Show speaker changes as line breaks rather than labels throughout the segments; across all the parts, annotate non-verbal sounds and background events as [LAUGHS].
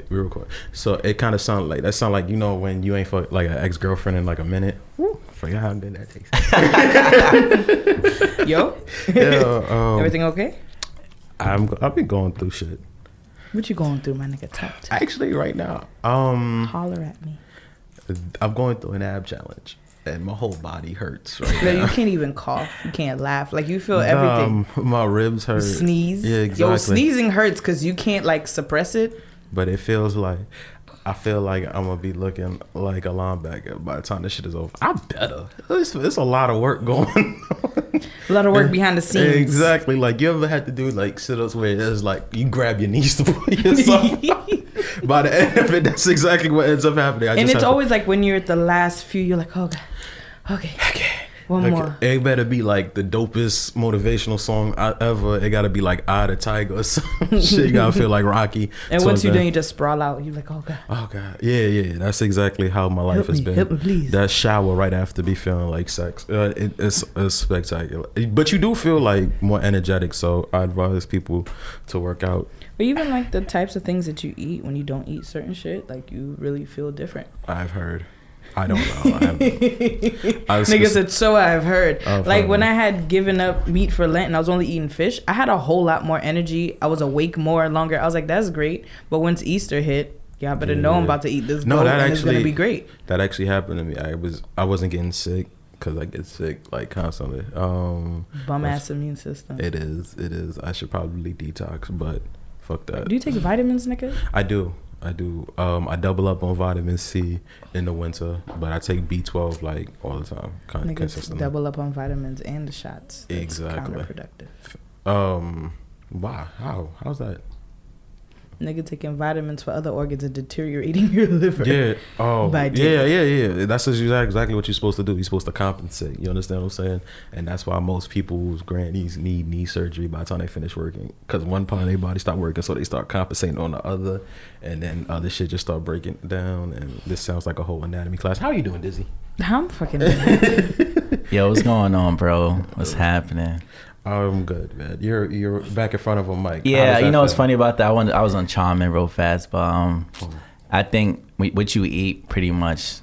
right, we record. So it kind of sound like that. Sound like you know when you ain't fuck like an ex girlfriend in like a minute. Woo, forget how good that tastes. [LAUGHS]
Yo,
yeah, um,
everything okay?
I'm. I've been going through shit.
What you going through, my nigga? Talk to.
Actually, right now, um,
Holler at me.
I'm going through an ab challenge, and my whole body hurts right
No, you can't even cough. You can't laugh. Like you feel everything.
Um, my ribs hurt.
Sneeze.
Yeah, exactly.
Yo, sneezing hurts because you can't like suppress it.
But it feels like I feel like I'm gonna be looking like a linebacker by the time this shit is over. I better. It's, it's a lot of work going [LAUGHS] on.
A lot of work behind the scenes.
Exactly. Like you ever had to do like sit ups where it's like you grab your knees to pull yourself. [LAUGHS] by the end of it, that's exactly what ends up happening. I
and it's
have to-
always like when you're at the last few, you're like, oh god, okay, one
Like,
more.
it better be like the dopest motivational song I ever. It gotta be like "Eye of the Tiger" or [LAUGHS] some shit. You gotta feel like Rocky. [LAUGHS]
And once you
then-
done, you just sprawl out. You're like, oh god.
Oh god, yeah, yeah. That's exactly how my life
Help
has
me,
been.
help me, please.
That shower right after be feeling like sex. Uh, it, it's, it's spectacular. But you do feel like more energetic. So I advise people to work out.
But even like the types of things that you eat when you don't eat certain shit, like you really feel different.
I've heard. I don't know. I I was [LAUGHS]
Nigga said, so I've heard.
I've
like when I had given up meat for Lent and I was only eating fish, I had a whole lot more energy. I was awake more longer. I was like, that's great. But once Easter hit, y'all better know I'm about to eat this
No, that
and it's gonna
actually-
be great.
that actually happened to me. I was I wasn't getting sick because I get sick like constantly. Um,
Bum ass immune system.
it is. It is. I should probably detox, but fuck that.
Do you take vitamins, nigga?
I do. I do. Um, I double up on vitamin C in the winter, but I take B12 like all the time, kind of consistently.
double up on vitamins and the shots. That's
Exactly.
counterproductive.
Um, why? How? How's that?
Nigga taking vitamins for other organs and deteriorating [LAUGHS] your liver.
Yeah. Oh,
By
yeah, yeah, yeah. That's exactly exactly what you're supposed to do. You're supposed to compensate. You understand what I'm saying? And that's why most people's grannies need knee surgery by the time they finish working, because one part of their body stop working, so they start compensating on the other, and then other shit just start breaking down. And this sounds like a whole anatomy class. How are you doing, Dizzy?
I'm fucking. [LAUGHS]
Yo, what's going on, bro? What's happening?
I'm good, man. You're you're back in front of a mic.
Yeah, you
that
know what's funny about that? I, wanted, I was on Charmin real fast, but um, I think what you eat pretty much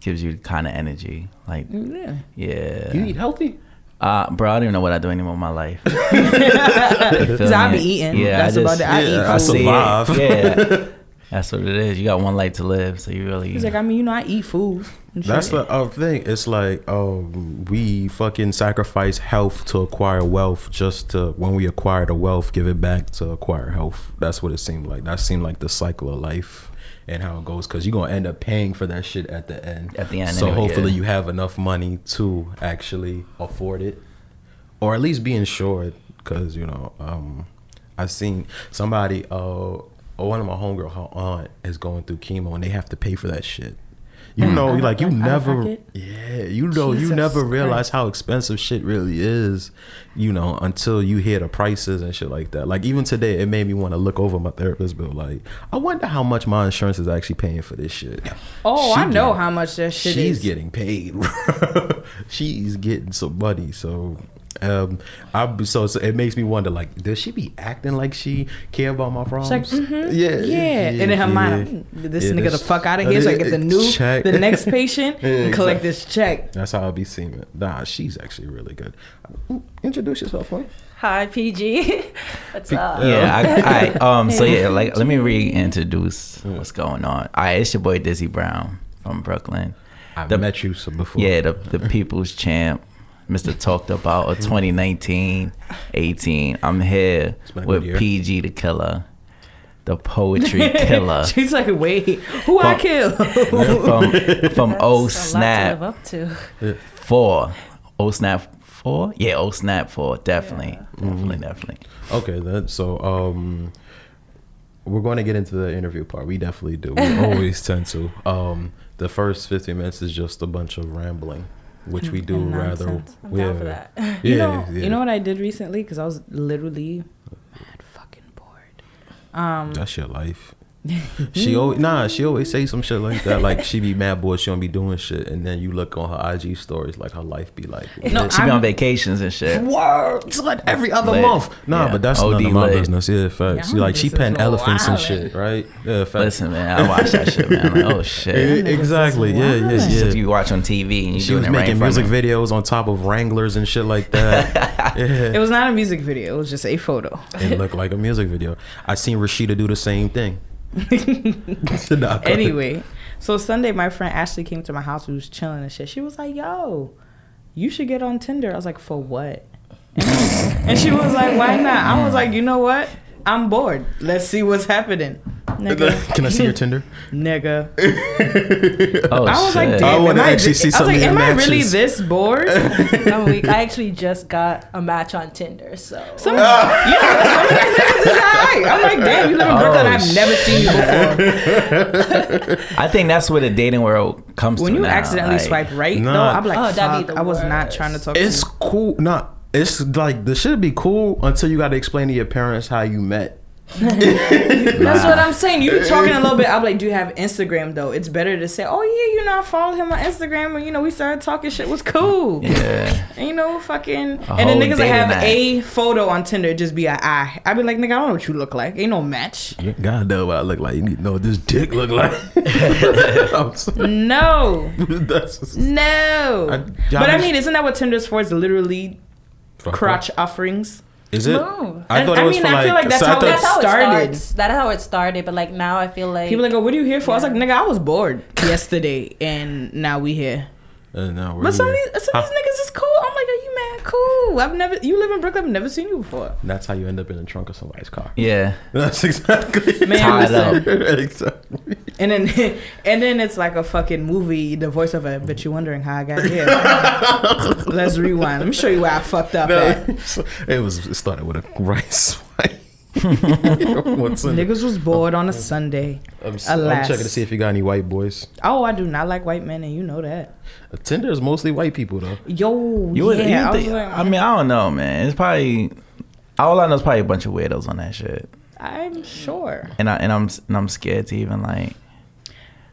gives you kind of energy. Like,
yeah.
yeah.
You eat healthy?
Uh, bro, I don't even know what I do anymore in my life.
Cause I be eating.
Yeah,
That's
I
about it. I
yeah,
eat
I
food.
see it.
survive.
Yeah, [LAUGHS] that's what it is. You got one life to live, so you really.
He's like, I mean, you know, I eat food.
That's the other thing. It's like um, we fucking sacrifice health to acquire wealth, just to when we acquire the wealth, give it back to acquire health. That's what it seemed like. That seemed like the cycle of life and how it goes. Because you're gonna end up paying for that shit at the end.
At the end,
So
anyway,
hopefully
yeah.
you have enough money to actually afford it, or at least be insured. Because you know, um, I seen somebody. Uh, Oh, one of my homegirl, her aunt is going through chemo, and they have to pay for that shit. You mm. know,
Out of-
like you never, yeah, you know, you
Jesus
never realize
Christ.
how expensive shit really is, you know, until you hear the prices and shit like that. Like even today, it made me want to look over my therapist bill. Like, I wonder how much my insurance is actually paying for this shit.
Oh,
She
I know how much that shit
She's
is.
getting paid. [LAUGHS] She's getting some money. So, um, I so, so it makes me wonder. Like, does she be acting like she care about my problems?
like, mhm,
yeah,
yeah. And in her mind, "Mm, this
Yeah,
nigga the fuck out of here so I get the new,
Check.
the [LAUGHS] next patient
Yeah,
and collect
exactly.
this check.
That's how I be seeing it. Nah, she's actually really good. Introduce yourself, huh?
Hi, PG. [LAUGHS] What's up?
Yeah, I, I [LAUGHS] um so yeah, like let me reintroduce what's going on. All right, it's your boy Dizzy Brown from Brooklyn.
I've
The-
met you some before.
Yeah, the the people's champ, Mr. Talked About of 2019, 18. I'm here
It's been a good
with. PG the Killer, the poetry [LAUGHS] killer
She's like, wait, who I kill?
from from [LAUGHS]
That's
O
a to
Snap
up to.
Four. O Snap Four? Yeah, O Snap Four. Definitely,
Mm-hmm.
definitely, definitely.
Okay, then. So, um, we're going to get into the interview part. We definitely do. We always [LAUGHS] tend to. Um, the first 15 minutes is just a bunch of rambling, which we do rather.
nonsense.
I'm down for that.
Yeah, [LAUGHS]
you know,
yeah.
you know what I did recently? Because I was literally mad fucking bored. Um,
That's your life. She always nah. She always say some shit like that. Like she be mad boy. She don't be doing shit, and then you look on her IG stories, like her life be like.
No,
she be
I'm-
on vacations and shit.
Word, it's like every other
Lit.
month. Nah,
Yeah.
but that's
OD
none of my
lit.
business. Yeah, facts.
Yeah,
She like she
this is
pen elephants and shit, right? Yeah, facts.
Listen, man, I watch that shit, man. Like, oh shit.
Exactly. Yeah, yeah,
It's
yeah.
just you watch on TV and you
She was
it right
making music videos on top of Wranglers and shit like that. [LAUGHS]
It was not a music video. It was just a photo.
It looked like a music video. I seen Rashida do the same thing. [LAUGHS]
Anyway, so Sunday, my friend Ashley came to my house. We was chilling and shit. She was like, "Yo, you should get on Tinder." I was like, "For what?" And she was like, "Why not?" I was like, "You know what? I'm bored. Let's see what's happening." Nigga,
Can I see your Tinder?
nigga.
Oh
I was
shit.
like,
I
damn,
wanna
am I,
actually
thi-
see
I was like,
of your
am I really this bored? [LAUGHS]
I'm weak. I actually just got a match on Tinder, so
Some, you know, some of these niggas is alright. I'm like, damn, you live in Brooklyn.
Oh,
I've never seen you before. [LAUGHS]
I think that's where the dating world comes from.
When
to
you
now,
accidentally
like-
swipe right,
Nah.
though, I'm like,
Oh, that'd be
fuck, I was not trying to talk to
It's cool. Not. It's like the shit be cool until you got to explain to your parents how you met. [LAUGHS]
That's what I'm saying. You [LAUGHS] talking a little bit. I'm like, do you have Instagram though? It's better to say, oh yeah, you know, I followed him on Instagram, and you know, we started talking. Shit was cool.
Yeah. [LAUGHS]
And, you know, fucking. and
whole
then niggas that have
app.
a photo on Tinder just be a eye. I be like, nigga, I don't know what you look like. Ain't no match.
You gotta know what I look like. You need to know what this dick look like.
No,
That's
no.
I-
but I mean, isn't that what Tinder's for? It's literally crotch offerings.
Is it?
No.
I
And
thought it was
mean,
for
I
like.
feel like that's
so
how
thought-
that's how
started.
it starts. That's how it started. But like now, I feel like
People like, oh, what are you here for? I was like, nigga, I was bored yesterday, and now we here.
Uh, no, we're
But some of these, some of
Huh.
these niggas is cool. I'm like, are you mad cool? I've never, you live in Brooklyn. I've never seen you before.
That's how you end up in the trunk of somebody's car.
Yeah. [LAUGHS]
That's exactly.
Man,
Tied up. [LAUGHS]
exactly.
And then, [LAUGHS] and then it's like a fucking movie. The voice of voiceover, bet you're wondering how I got here. Let's rewind. Let me show you where I fucked up at.
it was. It started with a rice swipe. What's in it?
Niggas was bored on a Sunday.
I'm, s- I'm
Alas.
checking to see if you got any white boys.
Oh, I do not like white men, and you know that.
Uh, Tinder is mostly white people though.
Yo,
You would,
yeah.
you
I, was
think,
like,
I mean, I don't know, man. It's probably all I know is probably a bunch of weirdos on that shit,
I'm sure.
and I and I'm and I'm scared to even like.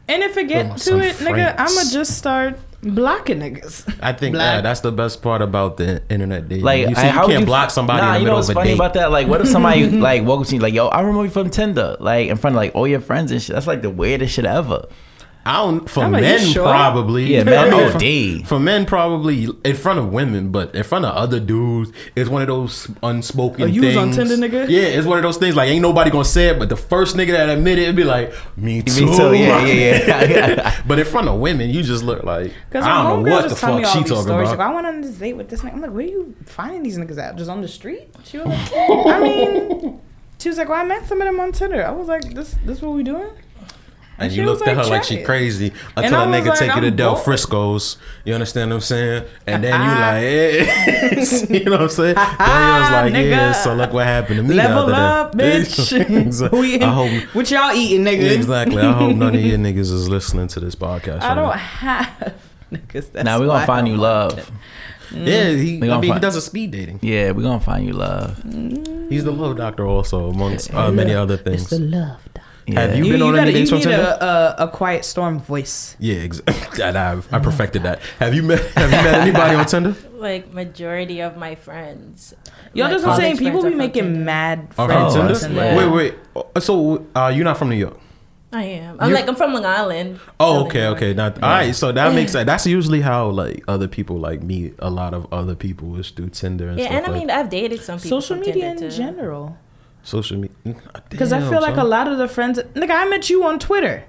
And if it get to it, nigga, I'ma just start blocking niggas.
I think
Black.
yeah, that's the best part about the internet dating.
Like,
you, see,
I-
you
how would
can't block somebody
Nah,
in the
you know what's funny
date.
about that? Like, what if somebody [LAUGHS] like woke up to you like, "Yo, I remember you from Tinder," like in front of like all your friends and shit. That's like the weirdest shit ever.
I don't for
I'm like,
men
sure?
probably.
Yeah, men
I mean,
OD.
For, for men probably in front of women, but in front of other dudes, it's one of those unspoken
Oh, you
things.
was on Tinder, nigga?
Yeah, it's one of those things like ain't nobody gonna say it, but the first nigga that admit it, it'd be like, me too.
Me too. Yeah, yeah, [LAUGHS] [LAUGHS] yeah.
but in front of women, you just look like I don't know what the
just told me
fuck she talking
stories.
about.
Like, I went on this date with this nigga. I'm like, where you finding these niggas at? Just on the street? She was like, [LAUGHS] I mean, she was like, well, I met some of them on Tinder. I was like, this, this what we doing?
And
she
you
was
looked at
like,
her like
"Check
she crazy until a nigga
like,
take you to Del. Frisco's. You understand what I'm saying? And then you [LAUGHS] like, eh. [LAUGHS] you know what I'm saying? [LAUGHS] then you was like, yeah. So look what happened to me.
Level
the
up,
day.
bitch.
Exactly.
we
I hope
what y'all eating, nigga?
exactly. I hope none of you niggas is listening to this podcast.
I
right
don't have niggas. That's
now we're gonna find you
don't
love.
Yeah, he,
We
I
gonna
mean, he does a speed dating.
Yeah, we're gonna find you love.
He's the love doctor also, amongst uh, many other things.
It's the love.
Yeah.
Have you
You,
been
you
on
gotta,
any
you
dates on
need
Tinder?
a, a, a quiet storm voice.
Yeah, exactly. [LAUGHS] I, I perfected that. Have you met Have you met anybody on Tinder? [LAUGHS]
like majority of my friends.
Yo,
like,
that's what I'm saying. People be making
Tinder.
mad friends
from
on
that's
Tinder?
Tinder.
Wait, wait. So uh, you're not from New York?
I am. I'm
You-
like I'm from Long Island.
Oh,
Philly,
okay,
New York.
okay. Not, All right, so that makes sense. That's usually how like other people like meet a lot of other people is through Tinder and
Yeah,
stuff
and I
like
mean I've dated some people.
Social
from
media in
too.
general.
Social media.
Mm, ah, because I feel like a lot of the friends, nigga, I met you on Twitter.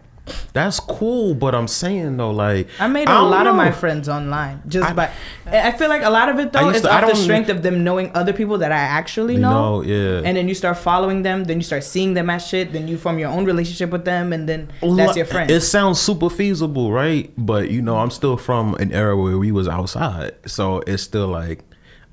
That's cool, but I'm saying though, like
I made
I
a
don't
lot of my friends online just
I-
by. I feel like a lot of it though is
to-
off the strength of them knowing other people that I actually know.
know, yeah.
And then you start following them, then you start seeing them at shit, then you form your own relationship with them, and then that's your friend.
It sounds super feasible, right? But you know, I'm still from an era where we was outside, so it's still like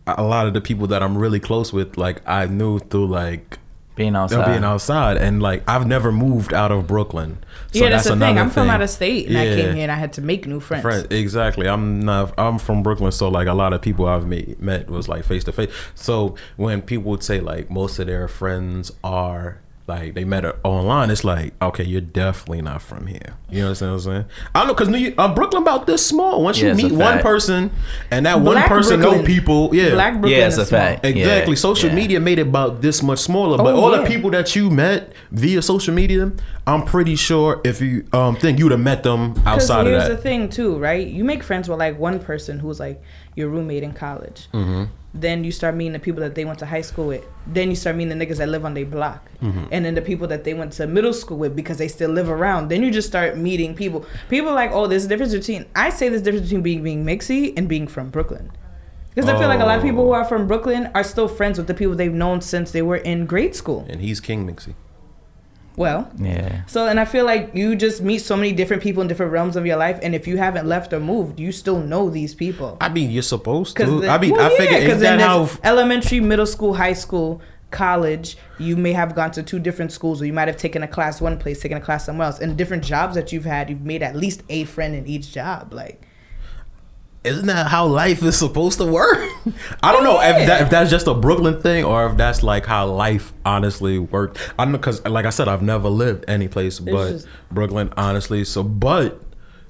a lot of the people that I'm really close with, like I knew through like
being
them
outside.
being outside, and like I've never moved out of Brooklyn. So
yeah, that's, the thing. I'm from
thing.
out of state, and I came here and I had to make new friends.
Friend, exactly. I'm not. I'm from Brooklyn, so like a lot of people I've made, met was like face to face. So when people would say like most of their friends are like they met her online, it's like, okay, you're definitely not from here. You know what I'm saying? I don't know because New uh, Brooklyn about this small. Once
Yeah,
you
it's
meet one person and that
Black
one person know people, yeah,
Black Brooklyn
Yeah, it's
is
a
small.
fact.
Exactly.
Yeah,
social
yeah.
media made it about this much smaller. But
Oh,
all
yeah.
the people that you met via social media, I'm pretty sure if you um think you'd have met them outside of
here's
that.
the thing too, right? You make friends with like one person who's like your roommate in college.
Mm-hmm.
Then you start meeting the people that they went to high school with. Then you start meeting the niggas that live on their block,
Mm-hmm.
and then the people that they went to middle school with because they still live around. Then you just start meeting people. People are like, oh, there's a difference between. I say there's a difference between being being mixy and being from Brooklyn. Because I feel like a lot of people who
Oh.
are from Brooklyn are still friends with the people they've known since they were in grade school.
and he's King Mixie.
Well,
Yeah.
so, and I feel like you just meet so many different people in different realms of your life, and if you haven't left or moved, you still know these people.
I mean, you're supposed to.
the-
I mean,
well,
I figure
yeah,
is that
in
how?
elementary, middle school, high school, college, you may have gone to two different schools, or you might have taken a class one place, taken a class somewhere else, and different jobs that you've had, you've made at least a friend in each job. Like,
Isn't that how life is supposed to work? [LAUGHS] I don't know if that if that's just a Brooklyn thing or if that's like how life honestly worked. I don't know because, like I said, I've never lived any place but
just-
Brooklyn, honestly. So, but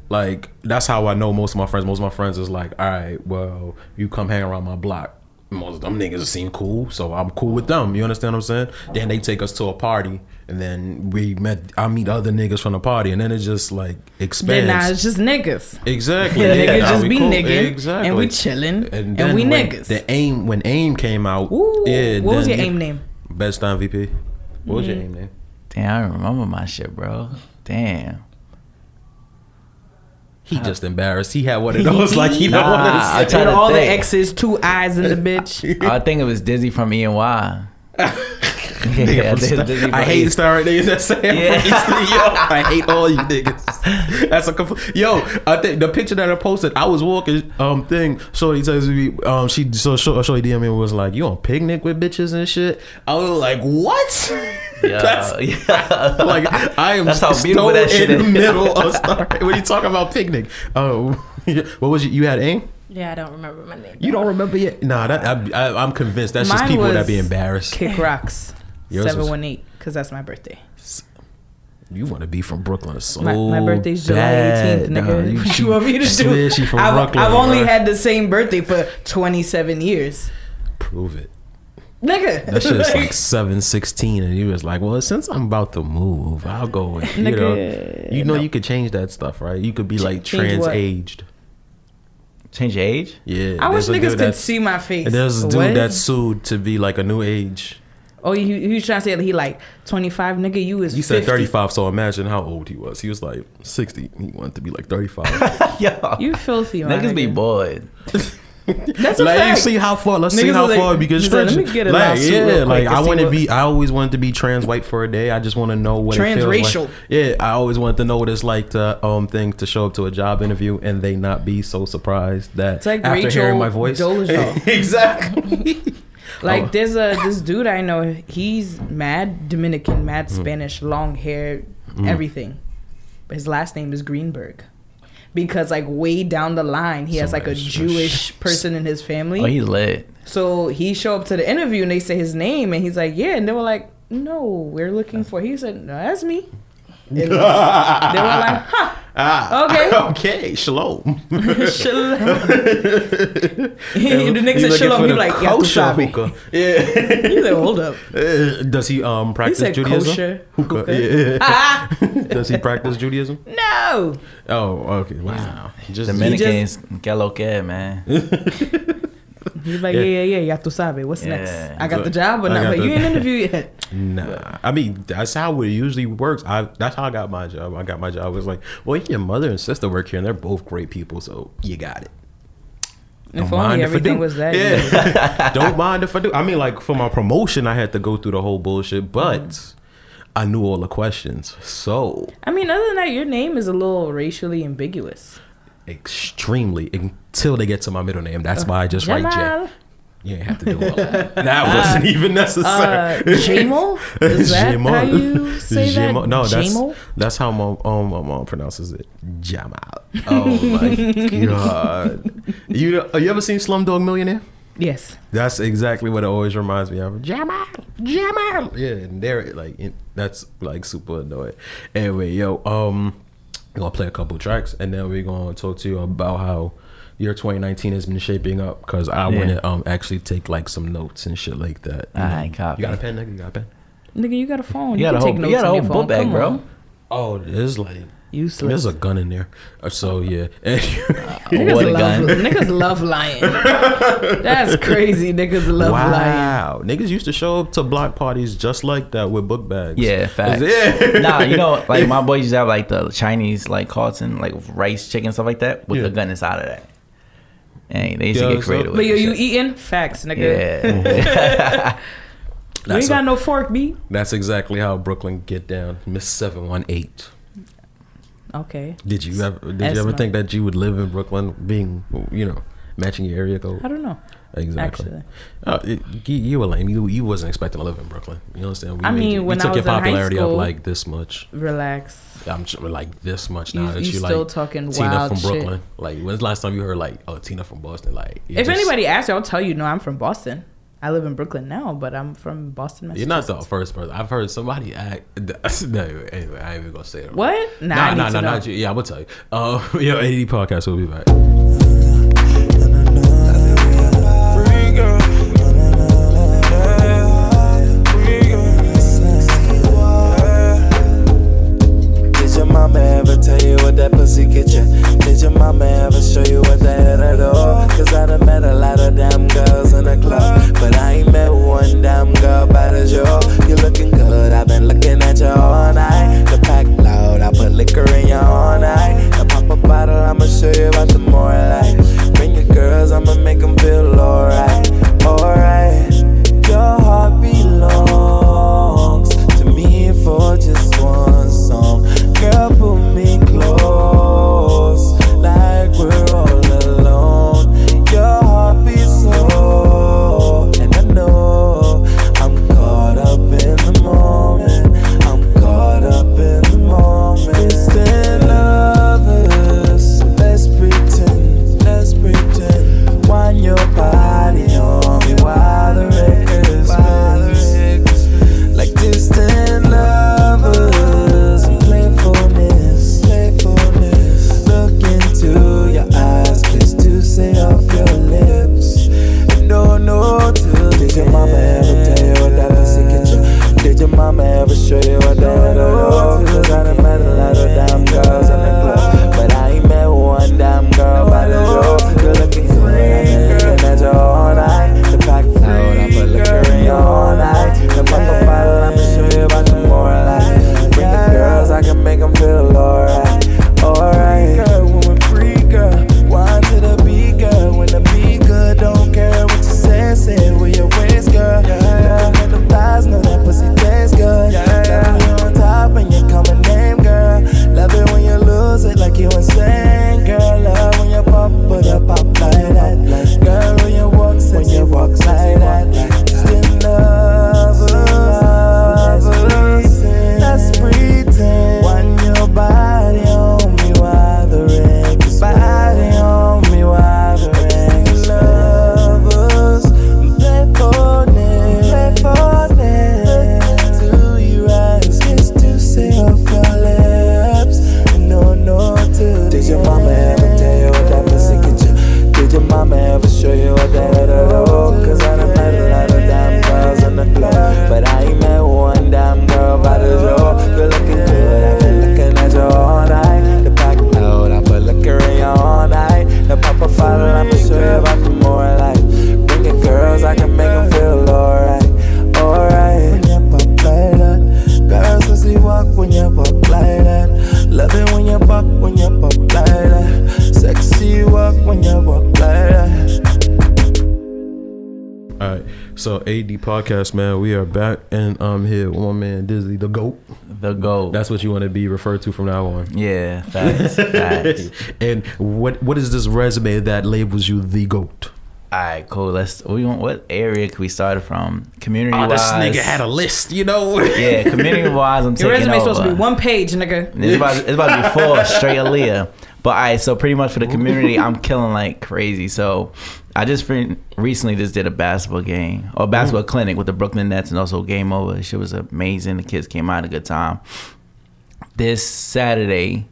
like that's how I know most of my friends. Most of my friends is like, all right, well, you come hang around my block. Most of them niggas seem cool, so I'm cool with them. You understand what I'm saying? Then they take us to a party, and then we met. I meet other niggas from the party, and then it just like expands.
then now it's just niggas.
Exactly. [LAUGHS]
Yeah,
Yeah,
niggas just be
cool.
nigging,
Exactly.
and we chilling, and,
then
we
when
niggas.
The aim when aim came out.
Ooh,
yeah.
what was your aim name?
Bedstein VP. What was your
Mm.
aim name?
Damn, I don't remember my shit, bro. Damn.
He just embarrassed. He had one of [LAUGHS] those like he don't
Nah,
want to
try
With
to
all the. X's, two eyes in the bitch.
I think it was Dizzy from E and Y. yeah, it was
I hate. Star right niggas that say I'm
Yeah.
Yo, I hate all you niggas. [LAUGHS] That's a compl- yo. I think the picture that I posted, I was walking um thing. Shorty tells me um she so Shor- Shorty DM me was like, you on picnic with bitches and shit. I was like, what? [LAUGHS]
Yeah,
That's [LAUGHS]
yeah.
like I am
That's how beautiful that
in
shit
the middle of Star. When you talk about picnic, oh, what was you? You had aim?
Yeah, I don't remember my name.
You don't remember yet? Nah, that I, I, I'm convinced that's just people that be embarrassed.
Kick rocks. Seven one eight, because that's my birthday.
You want to be from Brooklyn so
My, my birthday's July
bad.
18th,
Nah,
nigga.
you- [LAUGHS] she-
you want me to
she
do?
swear she from
I've,
Brooklyn,
I've only
bruh.
had the same birthday for 27 years.
Prove it.
Nigga.
That shit's like [LAUGHS] seven sixteen, and he was like, "Well, since I'm about to move, I'll go with you know, you know,
no.
you could change that stuff, right? You could be like
change
trans
what?
aged.
Change your age?
Yeah,
I wish niggas could see my face.
And there's a dude
What?
that sued to be like a new age.
Oh, he, he was trying to say that he like 25. Nigga, you is
He said
50.
35, so imagine how old he was. He was like 60. He wanted to be like 35. [LAUGHS]
Yo.
You filthy, my
Niggas be
nigga.
bored. [LAUGHS]
That's a
Like,
fact.
see how far. Let's see how
like-
far
he's like, let me get a
like, yeah, like I want to be. I always wanted to be trans white for a day. I just want to know what it feels
Transracial.
like. Yeah, I always wanted to know what it's like to um thing to show up to a job interview and they not be so surprised that
It's like
after
Rachel
hearing my voice. [LAUGHS] Exactly. [LAUGHS]
Like
Oh.
there's a this dude I know. He's mad Dominican, mad
Mm.
Spanish, long hair, everything. But his last name is Greenberg. Because like way down the line, he has like a Jewish person in his family.
Oh, he's lit.
So he show up to the interview and they say his name and he's like, yeah, and they were like, no, we're looking for. He said, no, that's me. And [LAUGHS] they were like, huh,
Ah,
Okay. [LAUGHS]
okay, shalom. [LAUGHS]
shalom. the nigga said shalom.
for
He like,
kosher
tu
hookah. Yeah.
He said, hold up.
Uh, Does he um
He
practice
said
Judaism?
kosher
Hookah.
hookah.
Yeah.
Ah,
Does he practice Judaism?
no.
Oh, okay. Wow. Just
Dominicans, que lo que, man.
He's like,
Yeah.
yeah, yeah, yeah, ya tu sabes. What's
Yeah.
next? I got the job or not? But
the-
you ain't interviewed [LAUGHS] yet.
Nah, I mean that's how it usually works. I that's how I got my job. I got my job. It was like, well, your mother and sister work here, and they're both great people, so you got it.
If
Don't
only
if
everything was that.
Yeah, [LAUGHS] don't mind if I do. I mean, like for my promotion, I had to go through the whole bullshit, but mm. I knew all the questions, so
I mean, other than that, your name is a little racially ambiguous.
Extremely until they get to my middle name. That's why I just write J.
Jamal.
You ain't have to do all that. That wasn't even
Uh,
necessary.
Jamal? [LAUGHS] Is that
Jamal.
how you say
Jamal.
that?
No, that's
Jamal?
that's how my um, my mom pronounces it. Jamal. Oh my [LAUGHS] god. You know, you ever seen Slumdog Millionaire?
Yes.
That's exactly what it always reminds me of. Jamal, Jamal. Yeah, and they're like, that's like super annoying. Anyway, yo, um, we're gonna play a couple tracks, and then we're gonna talk to you about how your 2019 has been shaping up. Because I
Yeah.
want to um actually take like some notes and shit like that. you
Alright,
know?
copy.
You got a pen, nigga? You got a pen?
Nigga, you got a phone.
You got
can
a whole,
take
you got a whole book
phone.
bag, bro.
on.
Oh, there's like
Useless.
there's a gun in there. Uh, So yeah. [LAUGHS]
Niggas
What a
love,
gun.
niggas love lying. That's crazy. Niggas love lying.
wow, niggas used to show up to block parties just like that with book bags.
Yeah, facts.
Yeah. [LAUGHS]
nah, you know, like my boys used to have like the Chinese like Carlton, like rice, chicken, stuff like that, with
Yeah.
the gun inside of that. And they used
Yo,
to get
so-
creative.
But yo, you
shit.
eating? Facts, nigga.
Yeah. [LAUGHS]
We ain't got
a-
no fork, B.
That's exactly how Brooklyn get down. Miss seven one eight.
Okay.
Did you ever did you ever think that you would live in Brooklyn being you know, matching your area code?
I don't know.
Exactly.
Actually.
Uh, it, you, you were lame. You, you wasn't expecting to live in Brooklyn. You understand? We
I mean,
you,
when I
took your
was in high
popularity up
school-
like this much.
Relax.
I'm like this much
You-
now that
you
you,
still
like
talking
Tina from
shit.
Brooklyn. Like when's the last time you heard like oh Tina from Boston? Like
If
just-
anybody asks you, I'll tell you. No, I'm from Boston. I live in Brooklyn now, but I'm from Boston,
You're not the first person. I've heard somebody act. [LAUGHS] No, anyway, I ain't even gonna say it.
What? Nah,
Nah,
I need
nah, nah, not you. Yeah, I'm gonna tell you. Uh, [LAUGHS] yo, AD podcast. We'll be back.
Free girl. Free Did your mama ever tell you what that pussy get you? Your mama ever show you what that head at all? Cause I done met a lot of damn girls in the club. But I ain't met one damn girl bad as you. You looking good, I've been looking at you all night. The pack loud, I put liquor in you all night. Now pop a bottle, I'ma show you about the more life. Bring your girls, I'ma make them feel. Alright. Off your lips. Till Did your mama ever tell you what that pussy get you? Did your mama ever show you what that
podcast, man, we are back and I'm here with one man, Dizzy the Goat.
the goat.
That's what you want to be referred to from now on.
yeah, facts, [LAUGHS] facts.
and what what is this resume that labels you the goat?
All right, cool. Let's. We want what area could we start from? Community
Oh,
wise.
this nigga had a list, you know.
Yeah, community wise. I'm taking
Your resume's
over.
supposed to be one page, nigga.
It's about, it's about to be four straight Aaliyah. But I so pretty much for the community, I'm killing like crazy. So I just re- recently just did a basketball game or basketball clinic with the Brooklyn Nets and also Game Over. Shit was amazing. The kids came out a good time. This Saturday,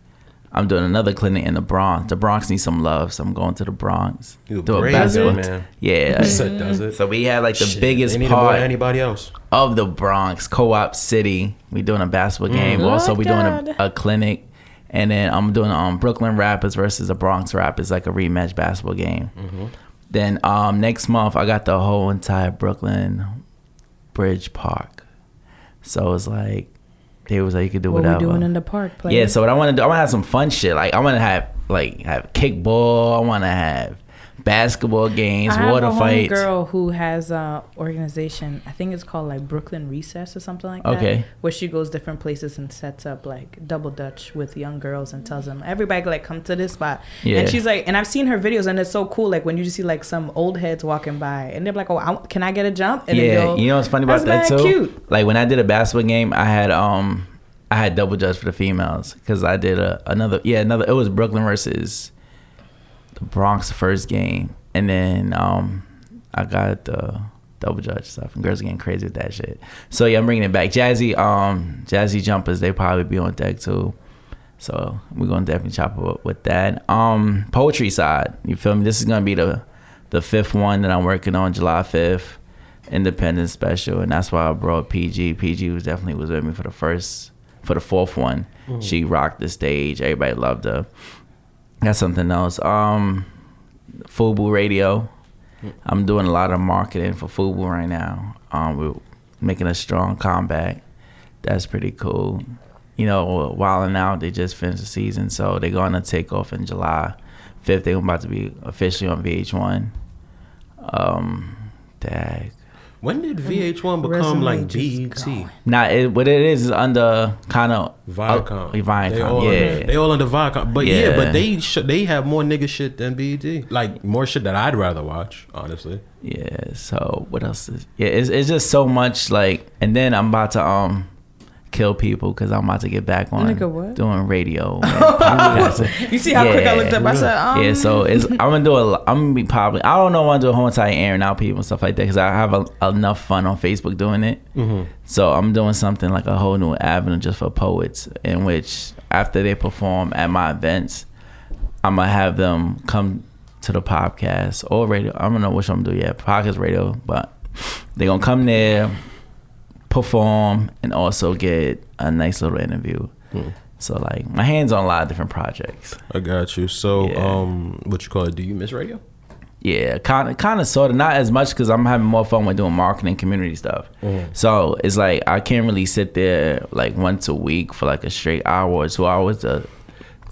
I'm doing another clinic in the Bronx. The Bronx needs some love, so I'm going to the Bronx.
You a
do a basketball-
man.
Yeah.
Set does it.
So we had like the
Shit,
biggest
they need
part
than anybody else.
of the Bronx, Co-op City. We doing a basketball game.
Mm.
Also, we doing a, a clinic, and then I'm doing um Brooklyn Rapids versus the Bronx Rapids, like a rematch basketball game.
Mm-hmm.
Then um next month I got the whole entire Brooklyn Bridge Park. So it's like they was like you could do
What
whatever.
we doing in the park? Playing?
Yeah, so what I want to do, I want to have some fun shit. Like I want to have like have kickball. I want to have basketball games,
I have
water
a
fights.
girl who has a organization. I think it's called like Brooklyn Recess or something like that.
Okay.
Where she goes different places and sets up like double dutch with young girls and tells them everybody like come to this spot.
Yeah.
And she's like, and I've seen her videos and it's so cool. Like when you just see like some old heads walking by and they're like, oh, I, can I get a jump? And
yeah,
go,
you know what's funny about that too?
Cute.
Like when I did a basketball game, I had um I had double dutch for the females because I did a another yeah another it was Brooklyn versus the Bronx first game, and then um I got the double dutch stuff, and girls are getting crazy with that shit. So yeah, I'm bringing it back. Jazzy um Jazzy jumpers they probably be on deck too. So we're gonna definitely chop up with that. Um, poetry side, you feel me? This is gonna be the the fifth one that I'm working on, July fifth, Independence Special, and that's why I brought PG. PG was definitely was with me for the first, for the fourth one. She rocked the stage. Everybody loved her. That's something else. Um, Fubu Radio. I'm doing a lot of marketing for Fubu right now. Um, we're making a strong comeback. That's pretty cool. You know, Wildin' Out, they just finished the season, so they're going to take off in July 5th. They're about to be officially on VH1. Um, dag.
When did VH1 become like
just
BET?
going.
Nah, it, what it is is under kind of
Viacom.
Uh, Viacom,
They all,
yeah.
They all under Viacom. But yeah,
Yeah.
but they sh- they have more nigga shit than BET. Like more shit that I'd rather watch, honestly.
Yeah. So what else is? Yeah, it's it's just so much like, and then I'm about to um kill people because I'm about to get back on
Nigga, what?
doing radio. [LAUGHS]
You see how quick I looked up? I said, um,
yeah, so it's I'm gonna do a I'm gonna be probably I don't know I want to do a whole entire airing out people and stuff like that because I have a, enough fun on Facebook doing it. So I'm doing something like a whole new avenue just for poets, in which after they perform at my events, I'm gonna have them come to the podcast or radio. I don't know which I'm gonna do yet, podcast radio, but they're gonna come there, perform, and also get a nice little interview. So like my hands on a lot of different projects.
I got you. So
Yeah.
um, what you call it? Do you miss radio?
Yeah, kind of, kind of, sort of, not as much because I'm having more fun with doing marketing, community stuff. So it's like I can't really sit there like once a week for like a straight hour or two hours to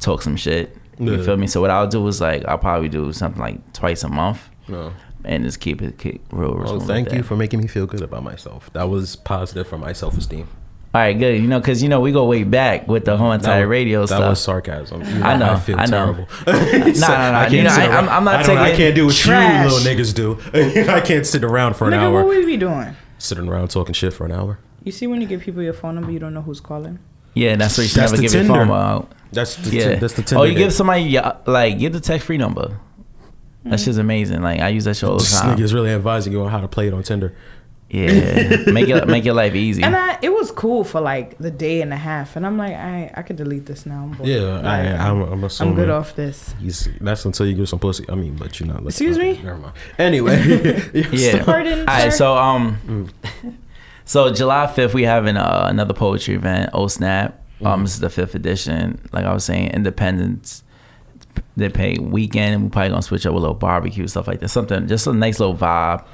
talk some shit. You
Yeah.
feel me? So what I'll do is like I'll probably do something like twice a month
No.
And just keep it keep real. real
Oh, thank
with
you for making me feel good about myself. That was positive for my self esteem.
All right, good. You know, because you know we go way back with the whole entire radio
that
stuff.
That was sarcasm. You
I know,
I feel
I know.
terrible. [LAUGHS]
no, no, [LAUGHS] no. You know, I- I'm- I'm not
I don't- I can't do what
trash.
you little niggas do. [LAUGHS] I can't sit around for an
nigga,
hour.
what we be doing?
Sitting around talking shit for an hour.
You see when you give people your phone number, you don't know who's calling.
yeah, that's why you should
That's
never
the
give your
Tinder.
phone out.
That's the
Yeah.
that's the Tinder
oh, you
date.
give somebody yeah, like give the text free number.
Mm.
That shit's amazing. Like I use that shit all the
This
time.
nigga is really advising you on how to play it on Tinder.
Yeah, make it make your life easy.
And I, it was cool for like the day and a half, and I'm like, I, I could delete this now. I'm bored.
Yeah,
Like,
I, I'm, I'm
I'm good off this.
He's, that's until you give some pussy. I mean, but you're not. looking-
Excuse
okay,
me?
Never mind. Anyway, [LAUGHS] [LAUGHS]
yeah.
Pardon,
All right, so um, [LAUGHS] so July fifth we having uh, another poetry event. Oh snap! Um, this is the fifth edition. Like I was saying, Independence. They pay weekend, and we probably gonna switch up a little barbecue stuff like that. Something just a nice little vibe.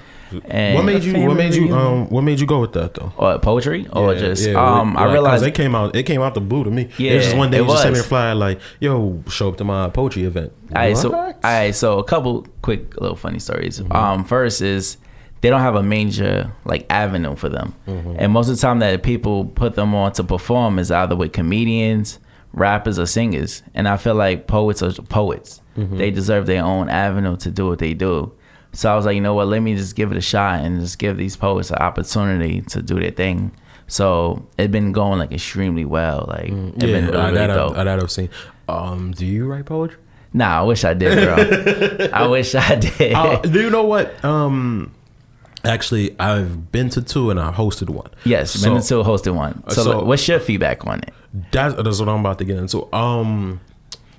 And
what made you? What made you? Um, what made you go with that though?
or poetry or
Yeah,
just
yeah,
um,
like,
I
'cause
realized
they came out. It came out the blue to me. Yeah, it was just one day
it
you just sent me a
was.
flyer like, "Yo, show up to my poetry event."
All right, so all
What?
right, so a couple quick little funny stories.
Mm-hmm.
Um, first is they don't have a major like avenue for them,
Mm-hmm.
and most of the time that people put them on to perform is either with comedians, rappers, or singers. And I feel like poets are poets.
Mm-hmm.
They deserve their own avenue to do what they do. So I was like, you know what? Let me just give it a shot and just give these poets an opportunity to do their thing. So it's been going like extremely well. Like it's
yeah,
been really,
uh,
really
that,
dope.
I've, that I've seen. Um, do you write poetry?
Nah, I wish I did, bro. [LAUGHS] I wish I did.
Uh, do you know what? Um, actually, I've been to two and I hosted one.
yes,
so,
to Two hosted one. So,
so-
what's your feedback on it?
That's, that's what I'm about to get into. Um,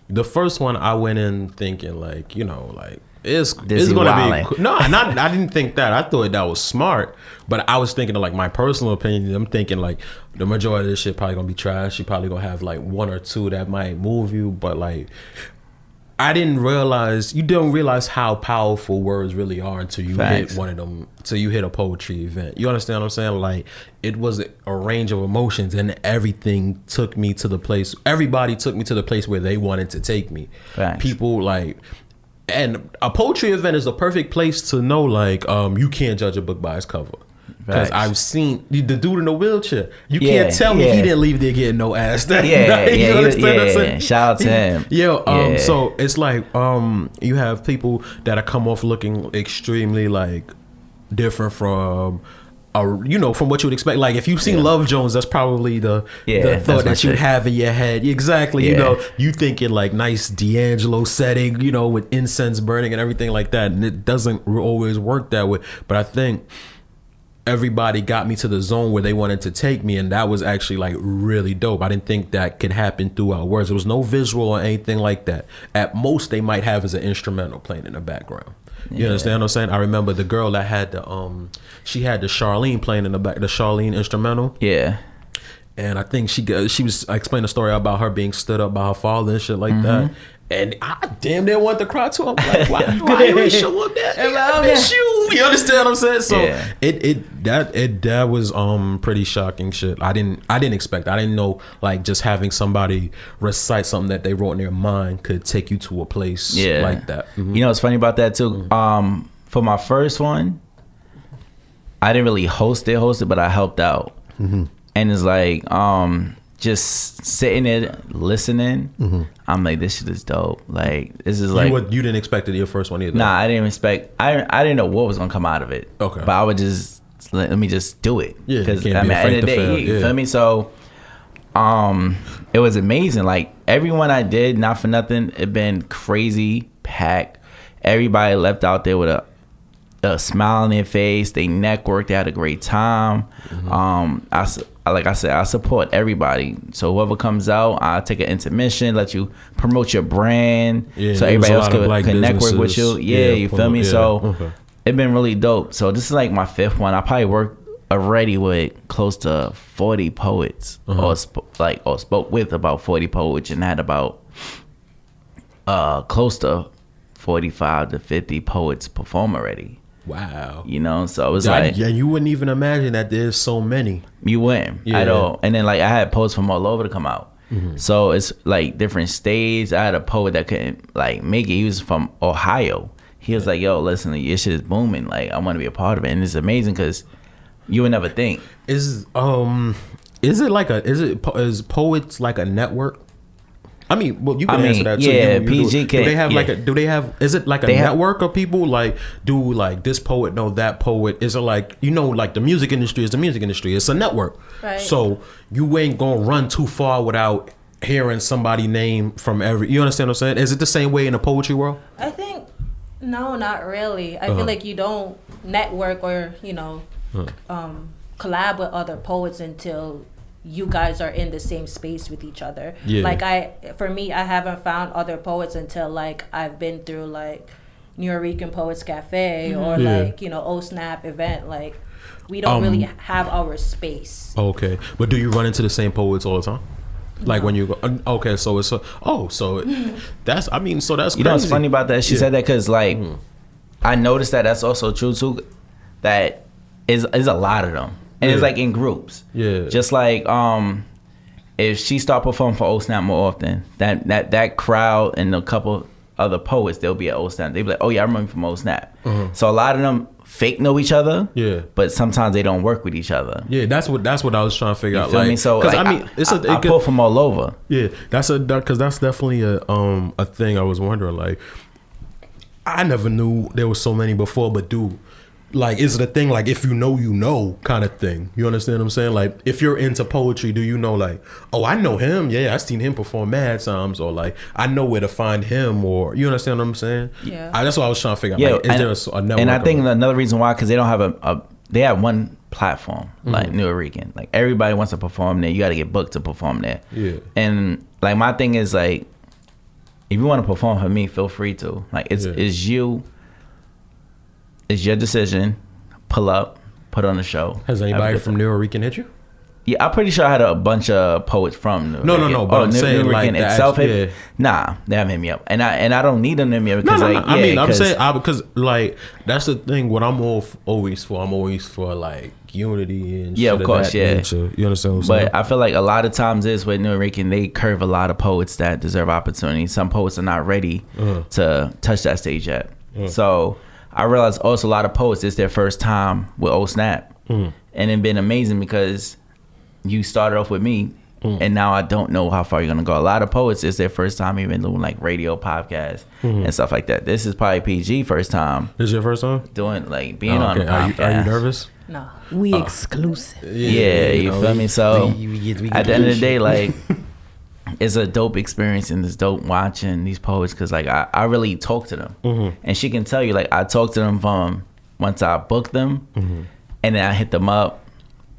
the first one I went in thinking like, you know, like it's it's gonna
wildin'.
be no, not I didn't think that. I thought that was smart, but I was thinking of like my personal opinion. I'm thinking like the majority of this shit probably gonna be trash. You probably gonna have like one or two that might move you, but like. I didn't realize you don't realize how powerful words really are until you
Facts.
hit one of them. Until you hit a poetry event. You understand what I'm saying? Like it was a range of emotions, and everything took me to the place. Everybody took me to the place where they wanted to take me.
Facts.
People like, and a poetry event is the perfect place to know like um you can't judge a book by its cover. Because I've seen the dude in the wheelchair. You
Yeah,
can't tell me
yeah.
he didn't leave there getting no ass. That [LAUGHS]
Yeah,
night.
yeah, he-
understand what I'm
yeah,
saying?
shout out to him.
Yeah, um,
Yeah.
so it's like um, you have people that are come off looking extremely like different from. Uh, you know, from what you would expect. Like, if you've seen Love Jones, that's probably the,
Yeah,
the thought that you'd have in your head. Exactly. You know, you thinking like nice D'Angelo setting, you know, with incense burning and everything like that. And it doesn't always work that way. But I think everybody got me to the zone where they wanted to take me and that was actually like really dope. I didn't think that could happen throughout words. There was no visual or anything like that. At most they might have as an instrumental playing in the background. You understand what i'm saying? I remember the girl that had the um she had the charlene playing in the back the charlene instrumental.
Yeah.
and I think she got, she was explaining a story about her being stood up by her father and shit like that. And I damn near want to cry to him. Like, why, [LAUGHS] why you ain't show up that?
I'm like,
I miss you. You understand what I'm saying? So
Yeah.
it it that it that was um pretty shocking shit. I didn't I didn't expect. I didn't know like just having somebody recite something that they wrote in their mind could take you to a place
Yeah.
like that. Mhm.
You know what's funny about that too?
Mm-hmm.
Um, for my first one, I didn't really host it, host it, but I helped out.
Mm-hmm.
And it's like, um, just sitting there listening. I'm like, this shit is dope. Like, this is like,
Mm-hmm. you, would, you didn't expect it your first one either.
nah, I didn't expect. I I didn't know what was gonna come out of it.
Okay.
but I would just let, let me just do it.
Yeah,
because I mean, at the end of the day,
fail,
you
yeah.
feel me? So, um, it was amazing. Like everyone I did, not for nothing, it been crazy packed. Everybody left out there with a a smile on their face. They networked. They had a great time.
Mm-hmm.
Um, I like I said, I support everybody. So whoever comes out, I take an intermission, let you promote your brand,
Yeah,
so everybody else could, could network with you. Yeah,
Yeah,
you feel me?
yeah,
So
okay.
it been really dope. So this is like my fifth one. I probably worked already with close to forty poets,
Uh-huh.
or sp- like or spoke with about forty poets, and had about uh close to forty five to fifty poets perform already.
Wow.
You know, so it was
I-
like
yeah, you wouldn't even imagine that there's so many.
you win
Yeah.
at all. And then like I had poets from all over to come out.
Mm-hmm.
So it's like different states. I had a poet that couldn't like make it. He was from Ohio. He was like, "Yo, listen, your shit is booming. Like, I want to be a part of it." And it's amazing because you would never think.
Is um, is it like a is it po- is poets like a network? I mean, well, you can
I mean,
answer that too.
yeah,
You- you do,
PG
do
can-
they have like a? Do they have? Is it like a
They have-
network of people? Like, do like this poet know that poet? Is it like you know, like the music industry is the music industry. It's a network.
Right.
So you ain't gonna run too far without hearing somebody name from every. You understand what I'm saying? Is it the same way in the poetry world?
I think no, not really. I
Uh-huh.
feel like you don't network or you know um, collab with other poets until you guys are in the same space with each other.
Yeah.
Like I, for me, I haven't found other poets until like I've been through like Nuyorican Poets Cafe or
Yeah.
like you know O Snap event. Like we don't
Um,
really have our space.
Okay, but do you run into the same poets all the time? Like when you go, uh, okay, so it's a, oh, so it, [LAUGHS] that's I mean, so that's
You know what's funny about that? She
Yeah. Mm-hmm.
said that because like I noticed that that's also true too. That is is a lot of them, and it's like in groups.
Yeah.
Just like um, if she start performing for Old Snap more often, that that that crowd and a couple other poets, they'll be at Old Snap. They'll be like, oh yeah, I remember from Old Snap. So a lot of them fake know each other.
Uh-huh. Yeah.
But sometimes they don't work with each other.
Yeah, that's what that's what I was trying to figure
You
out.
feel
like,
me? So like,
I mean, it's a
I, I
it could-
pull from all over.
yeah, that's a because that's definitely a um a thing I was wondering. Like, I never knew there was so many before, but dude, like is it a thing like if you know you know kind of thing you understand what i'm saying like if you're into poetry do you know like oh i know him yeah i've seen him perform mad times or like i know where to find him or you understand what i'm saying
Yeah.
I, that's what i was trying to figure out
Yeah,
like, is
and,
there a, s- a network
and I think
of-
another reason why because they don't have a, a they have one platform
Mm-hmm.
like Nuyorican. Like everybody wants to perform there. You got to get booked to perform there.
Yeah.
And like my thing is like, if you want to perform for me, feel free to. Like it's
Yeah.
it's you. It's your decision. Pull up, put on the show.
has anybody from Nuyorican hit you
Yeah, I'm pretty sure I had a bunch of poets from New
No, no,
Rican.
no, but I'm saying, like, the
itself.
act-
hit-
yeah.
Nah, they haven't hit me up, and I and I don't need them to hit me up
no,
because
no,
like
no. I mean, I'm saying I, because like that's the thing. What I'm all f- always for, I'm always for like unity and
Yeah, of course,
that
yeah.
nature. You understand what I'm saying?
But I feel like a lot of times is with Nuyorican, they curve a lot of poets that deserve opportunity. Some poets are not ready
Uh-huh.
to touch that stage yet. So I realized also a lot of poets it's their first time with Old Snap,
Mm-hmm.
and it's been amazing because you started off with me.
Mm.
And now I don't know how far you're gonna go. A lot of poets it's their first time even doing like radio podcasts
Mm-hmm.
and stuff like that. This is probably PG first time
this is your first time.
doing like being
Oh,
on a
okay. Are you, are you nervous?
No.
We exclusive.
Yeah, you,
know,
feel me? So
we- we get- we
at the end of the day, like [LAUGHS] it's a dope experience and it's dope watching these poets because like I, I really talk to them
Mm-hmm.
and she can tell you like I talk to them from once I book them
Mm-hmm.
and then I hit them up,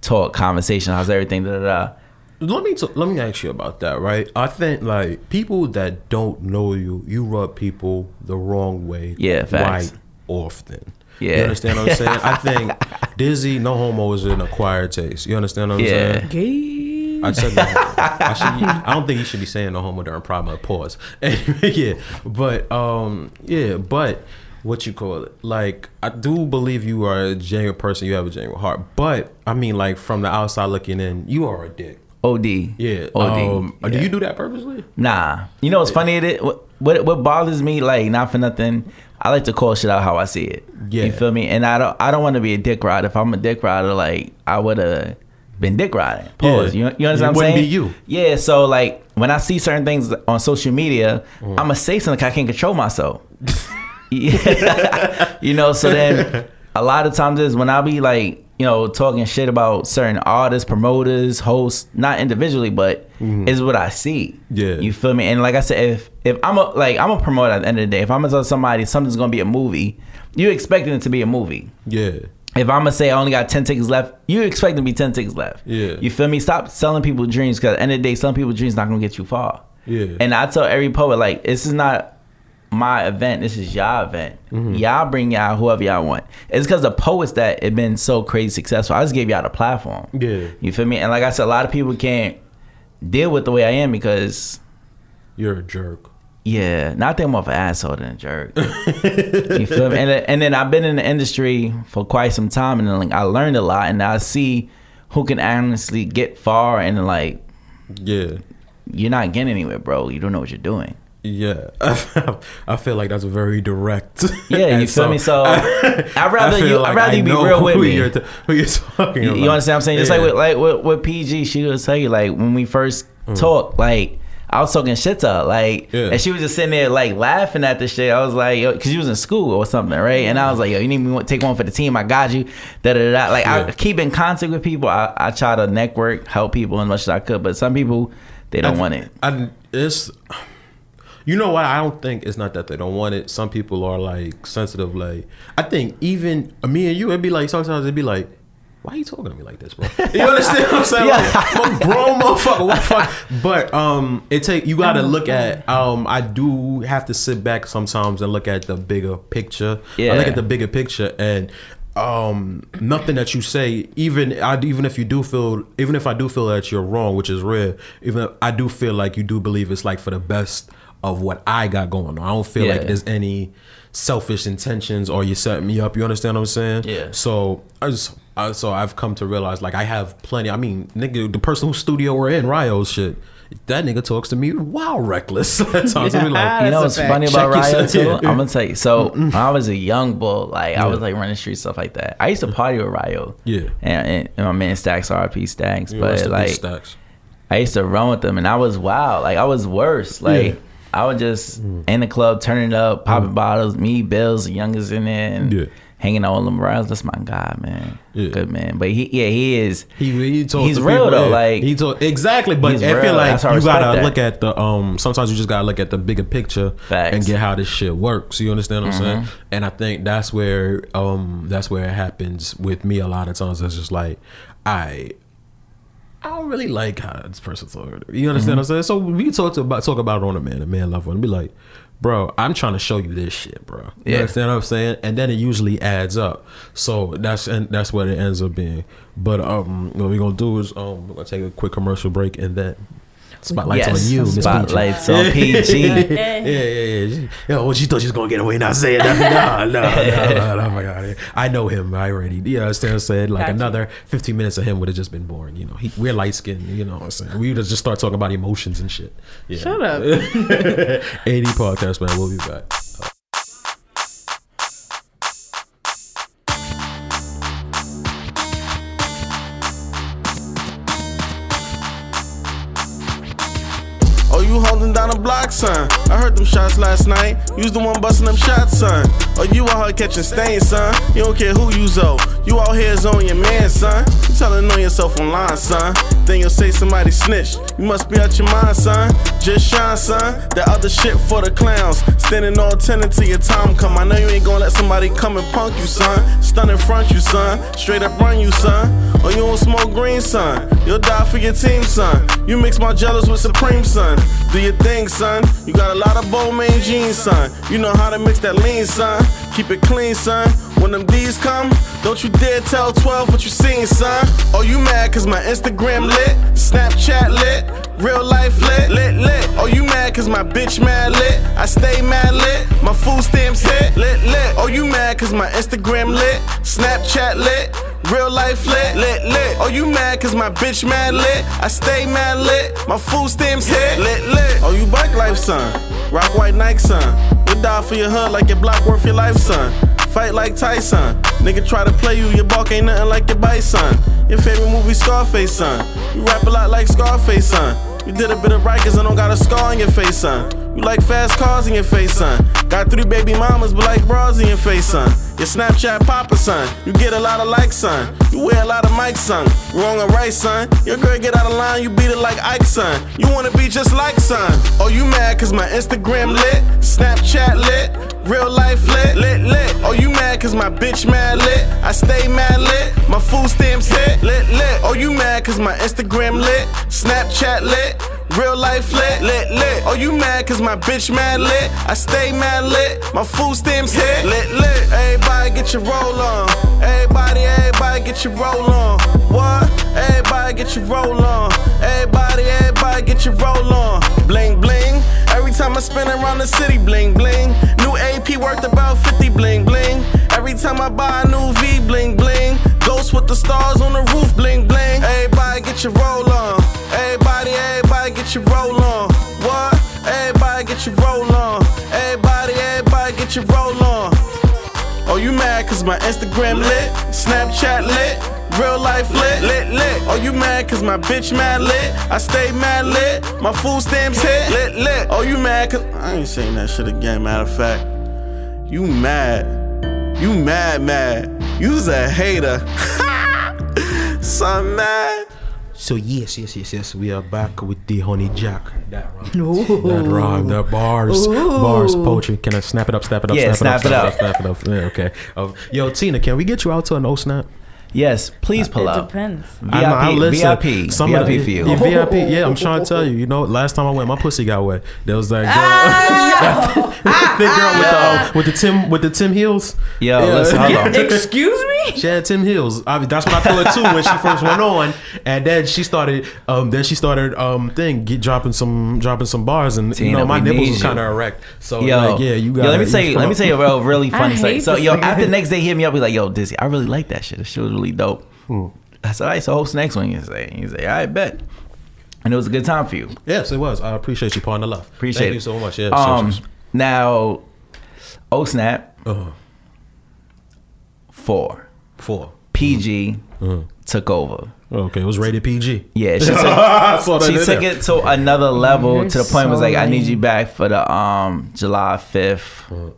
talk conversation, how's everything, da da da.
let me t- let me ask you about that, right? I think like people that don't know you, you rub people the wrong way,
Yeah, facts.
quite often.
Yeah.
you understand what I'm saying? I think [LAUGHS] Dizzy, no homo, is an acquired taste. You understand what I'm
Yeah.
saying?
Gay.
I said that. I, should, I don't think you should be saying no homo during Pride Month. Pause. [LAUGHS] Yeah, but um, yeah, but what you call it? Like, I do believe you are a genuine person. You have a genuine heart. But I mean, like from the outside looking in, you are a dick.
OD.
Yeah.
OD.
Um, Do you do that purposely?
Nah. You know what's funny? It? What, what what bothers me, like not for nothing. I like to call shit out how I see it.
Yeah.
You feel me? And I don't I don't want to be a dick rider. If I'm a dick rider, like I would have been dick riding. Pause.
Yeah.
You, you understand
It
what I'm
wouldn't
saying?
be you.
Yeah. So like when I see certain things on social media,
Mm.
I'm gonna say something 'cause I can't control myself. [LAUGHS] [LAUGHS] You know. So then a lot of times is when I be like you know talking shit about certain artists, promoters, hosts, not individually, but is what I see.
Yeah.
You feel me? And like I said, if if I'm a like I'm a promoter at the end of the day, if I'm gonna tell somebody something's gonna be a movie, you expecting it to be a movie.
Yeah.
If I'm gonna say I only got ten tickets left, you expect to be ten tickets left.
Yeah.
You feel me? Stop selling people dreams because at the end of the day, some people's dreams not gonna get you far.
Yeah.
And I tell every poet like this is not my event. This is y'all event.
Mm-hmm.
Y'all bring y'all whoever y'all want. It's because the poets that have been so crazy successful. I just gave y'all the platform.
Yeah.
You feel me? And like I said, a lot of people can't deal with the way I am because
You're a jerk.
Yeah, not that I'm of an asshole than a jerk. [LAUGHS] you feel me? And, and then I've been in the industry for quite some time, and like I learned a lot, and I see who can honestly get far, and like
Yeah.
you're not getting anywhere, bro. You don't know what you're doing.
Yeah. [LAUGHS] I feel like that's very direct.
Yeah, you [LAUGHS] feel me? So I'd rather you.
like
I'd rather
I
you be real with me.
You're t- who you're talking
You,
about.
you understand what I'm saying? Just like with like with, with PG, she would tell you like when we first mm. talked, like I was talking shit to her, like,
Yeah.
and she was just sitting there like laughing at the shit. I was like, yo, because she was in school or something, right? And I was like, yo, you need me to take one for the team? I got you. Da da da. Like I keep in contact with people. I, I try to network, help people as much as I could, but some people they don't
I-
want it.
I, it's you know what I don't think it's not that they don't want it. Some people are like sensitive. Like I think even me and you, it'd be like sometimes it'd be like, why are you talking to me like this, bro? [LAUGHS] You understand what I'm saying?
Yeah.
Like, I'm a grown [LAUGHS] motherfucker. What the fuck? But um, it take you got to look at um. I do have to sit back sometimes and look at the bigger picture. Yeah. I look at the bigger picture and um nothing that you say even I even if you do feel even if I do feel that you're wrong which is rare even if I do feel like you do believe it's like for the best of what I got going on I don't feel like there's any selfish intentions or you setting me up you understand what I'm saying
Yeah.
so I just I, so I've come to realize like I have plenty I mean nigga the person whose studio we're in Rio's shit that nigga talks to me wild reckless [LAUGHS] at times I be like
You know what's funny about
Check
Ryo too?
yeah.
I'm gonna tell you. So when I was a young bull, like I was like running streets stuff like that. I used to party with Ryo.
Yeah.
And, and, and my man Stacks, RP Stacks.
Rest
But like
Stacks.
I used to run with them, and I was wild. Like I was worse. Like
Yeah. Mm.
I was just in the club, turning up, popping bottles. Me, Bills, the youngest in there, and
Yeah.
Hanging out with Morales. That's my guy, man.
Yeah.
Good man. But he, yeah, he is.
He, he told
He's real,
people,
though,
yeah.
like-
he told exactly. But I feel like you gotta
that.
look at the um. Sometimes you just gotta look at the bigger picture
Facts.
and get how this shit works. You understand what I'm saying?
Mm-hmm.
And I think that's where um that's where it happens with me a lot of times. It's just like I. I don't really like how this person's talking. You understand what I'm saying? So we can talk to about talk about it on a man, a man level, and be like, bro, I'm trying to show you this shit, bro. You
Yeah.
understand what I'm saying? And then it usually adds up. So that's and that's what it ends up being. But um, what we're gonna do is um, we're gonna take a quick commercial break and then spotlights
yes,
on you, Miss Peachy.
spotlights on PG.
Yeah, yeah, yeah. [LAUGHS] Oh, she- Yo, what you thought you was gonna get away not saying that? No, no, no, no, no, my God. I know him. I already. You know, what I'm saying like
Gotcha.
another 15 minutes of him would have just been boring. You know, he, we're light skinned. You know what I'm saying? We would have just start talking about emotions and shit. Yeah.
Shut up. [LAUGHS]
80 podcast man. We'll be back.
Down a block, son. I heard them shots last night. You's the one busting them shots, son. Oh, you out here catching stains, son. You don't care who you zo. You out here zoning your man, son. You telling on yourself online, son. Then you'll say somebody snitched. You must be out your mind, son. Just shine, son. That other shit for the clowns. Standing all attending till your time come. I know you ain't gonna let somebody come and punk you, son. Stun in front you, son. Straight up run you, son. Or you don't smoke green, son. You'll die for your team, son. You mix my jealous with Supreme, son. Do your thing, son. You got a lot of Balmain jeans, son. You know how to mix that lean, son. Keep it clean, son. When them D's come, don't you dare tell 12 what you seen, son. Oh, you mad cause my Instagram lit, Snapchat lit, real life lit, lit, lit. Oh, you mad cause my bitch mad lit, I stay mad lit, my food stamps hit, lit, lit. Oh, you mad cause my Instagram lit, Snapchat lit, real life lit, lit, lit. Oh, you mad cause my bitch mad lit, I stay mad lit, my food stamps hit, lit, lit. Oh, you bike life, son, rock white Nike, son. You die for your hood like your block worth your life, son. Fight like Tyson. Nigga try to play you, your bulk ain't nothing like your bite, son. Your favorite movie, Scarface, son. You rap a lot like Scarface, son. You did a bit of right cause I don't got a scar on your face, son. You like fast cars in your face, son. Got three baby mamas, but like bras in your face, son. Your Snapchat papa, son. You get a lot of likes, son. You wear a lot of mics, son. Wrong or right, son. Your girl get out of line, you beat it like Ike, son. You wanna be just like, son. Oh, you mad cause my Instagram lit, Snapchat lit, real life lit, lit, lit. Oh, you mad cause my bitch mad lit, I stay mad lit, my food stamps hit, lit, lit. Oh, you mad cause my Instagram lit, Snapchat lit, real life lit, lit, lit. Oh, you mad cause my bitch mad lit, I stay mad lit, my food stamps hit, lit, lit. Everybody get your roll on, everybody, everybody get your roll on. What? Everybody get your roll on, everybody, everybody get your roll on. Bling, bling. Every time I spin around the city, bling bling. New AP worth about 50, bling bling. Every time I buy a new V, bling bling. Ghost with the stars on the roof, bling bling. Everybody get your roll on. Get your roll on. What? Everybody get your roll on. Everybody, everybody get your roll on. Oh, you mad cause my Instagram lit, Snapchat lit, real life lit, lit, lit. Oh, you mad cause my bitch mad lit, I stay mad lit, my food stamps hit, lit, lit. Oh, you mad cause I ain't saying that shit again, matter of fact. You mad. You mad, mad. You's a hater. [LAUGHS] Son mad.
So yes, yes, yes, yes. We are back with the honey jack. That rhyme. That rhyme. The bars. Bars. Poetry. Can I snap it up? Snap it up.
Yeah,
snap,
snap
it
it
up.
up.
Snap it up. Snap it up. Yeah, okay. Um, yo, Tina, can we get you out to an O snap?
Yes, please pull
It
up.
depends.
VIP,
I know, I listen.
VIP,
Some
VIP for you.
Yeah, VIP. Yeah, I'm trying to tell you. You know, last time I went, my pussy got wet. There was that girl,
Ah! [LAUGHS]
that thick girl with the uh, with the Tim with the Tim Heels.
Yo,
Yeah.
listen, hold on.
Excuse me?
She had Tim Heels. I mean, that's what I thought too when she first went on, and then she started. Um, then she started. Um, thing get dropping some dropping some bars, and you
Tina,
know my
we
nipples
need
was
you.
kind of erect. So
Yo,
like, yeah, you got.
yo, let me tell you, let me tell you a real, really funny
I
story.
hate
So,
this
yo,
nigga.
after the next day, he hit me up, be like, yo, Dizzy, I really like that shit. The shit was really dope. I said, all right, so what's the next one you say? He say, I bet. And it was a good time for you.
Yes, it was. I appreciate you, pouring the love.
Appreciate
Thank
it.
you so much. Yeah.
Um,
sure, sure.
now, oh snap,
Uh-huh.
four.
Four.
PG
Uh-huh.
took over.
Okay, it was rated PG.
Yeah, [LAUGHS] she took,
I
she took it to another level
You're
to the point where it was
so
like, I need you back for the um July 5th.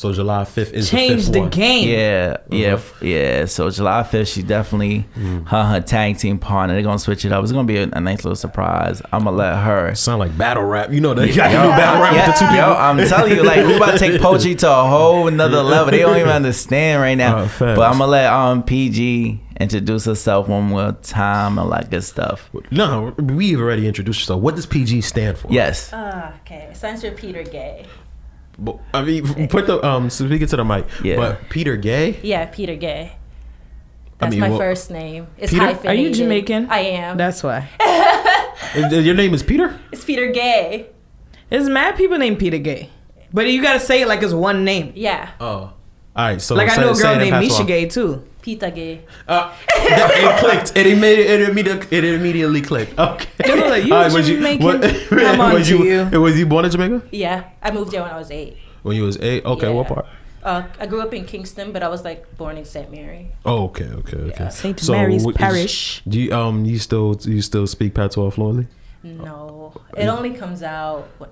So July fifth is
Change
the,
the
fifth one.
game.
Yeah, yeah, f- yeah. So July fifth, she definitely her her tag team partner. They're gonna switch it up. It's gonna be a, a nice little surprise. I'm gonna let her.
Sound like battle rap. You know they got yo, battle rap
Yeah,
with the two people.
yo, I'm telling you, like we about to take [LAUGHS] poetry to a whole another level. They don't even [LAUGHS] understand right now.
Uh,
but I'm gonna let um PG introduce herself one more time and like good stuff.
No, we've already introduced yourself. What does PG stand for?
Yes.
Ah, okay. Stands for Peter Gay.
But, I mean, [LAUGHS] put the um. Speak it to the mic.
Yeah.
But Peter Gay.
Yeah, Peter Gay.
I
That's
mean,
my
well-
first name. It's
Peter? Are
hyphenated.
Are you Jamaican?
I am.
That's why. [LAUGHS]
Your name is Peter.
it's Peter Gay.
There's mad people named Peter Gay. But you gotta say it like it's one name.
Yeah,
Oh. All right. So
Like I know a girl named
patois.
Misha Gay too.
Peter Gay.
Uh, it clicked. It immediately, it immediately, it immediately clicked. Okay.
They were like, you
All
was Jamaican? I'm on
was [LAUGHS]
to
you,
you.
Was you born in Jamaica?
Yeah, I moved here when I was eight.
When you was eight? Okay, what part?
Uh, I grew up in Kingston, but I was like born in St. Mary.
Oh, okay, okay, okay.
St. Mary's
what is-
Parish.
Do you um you still you still speak patois fluently?
No, it only comes out when,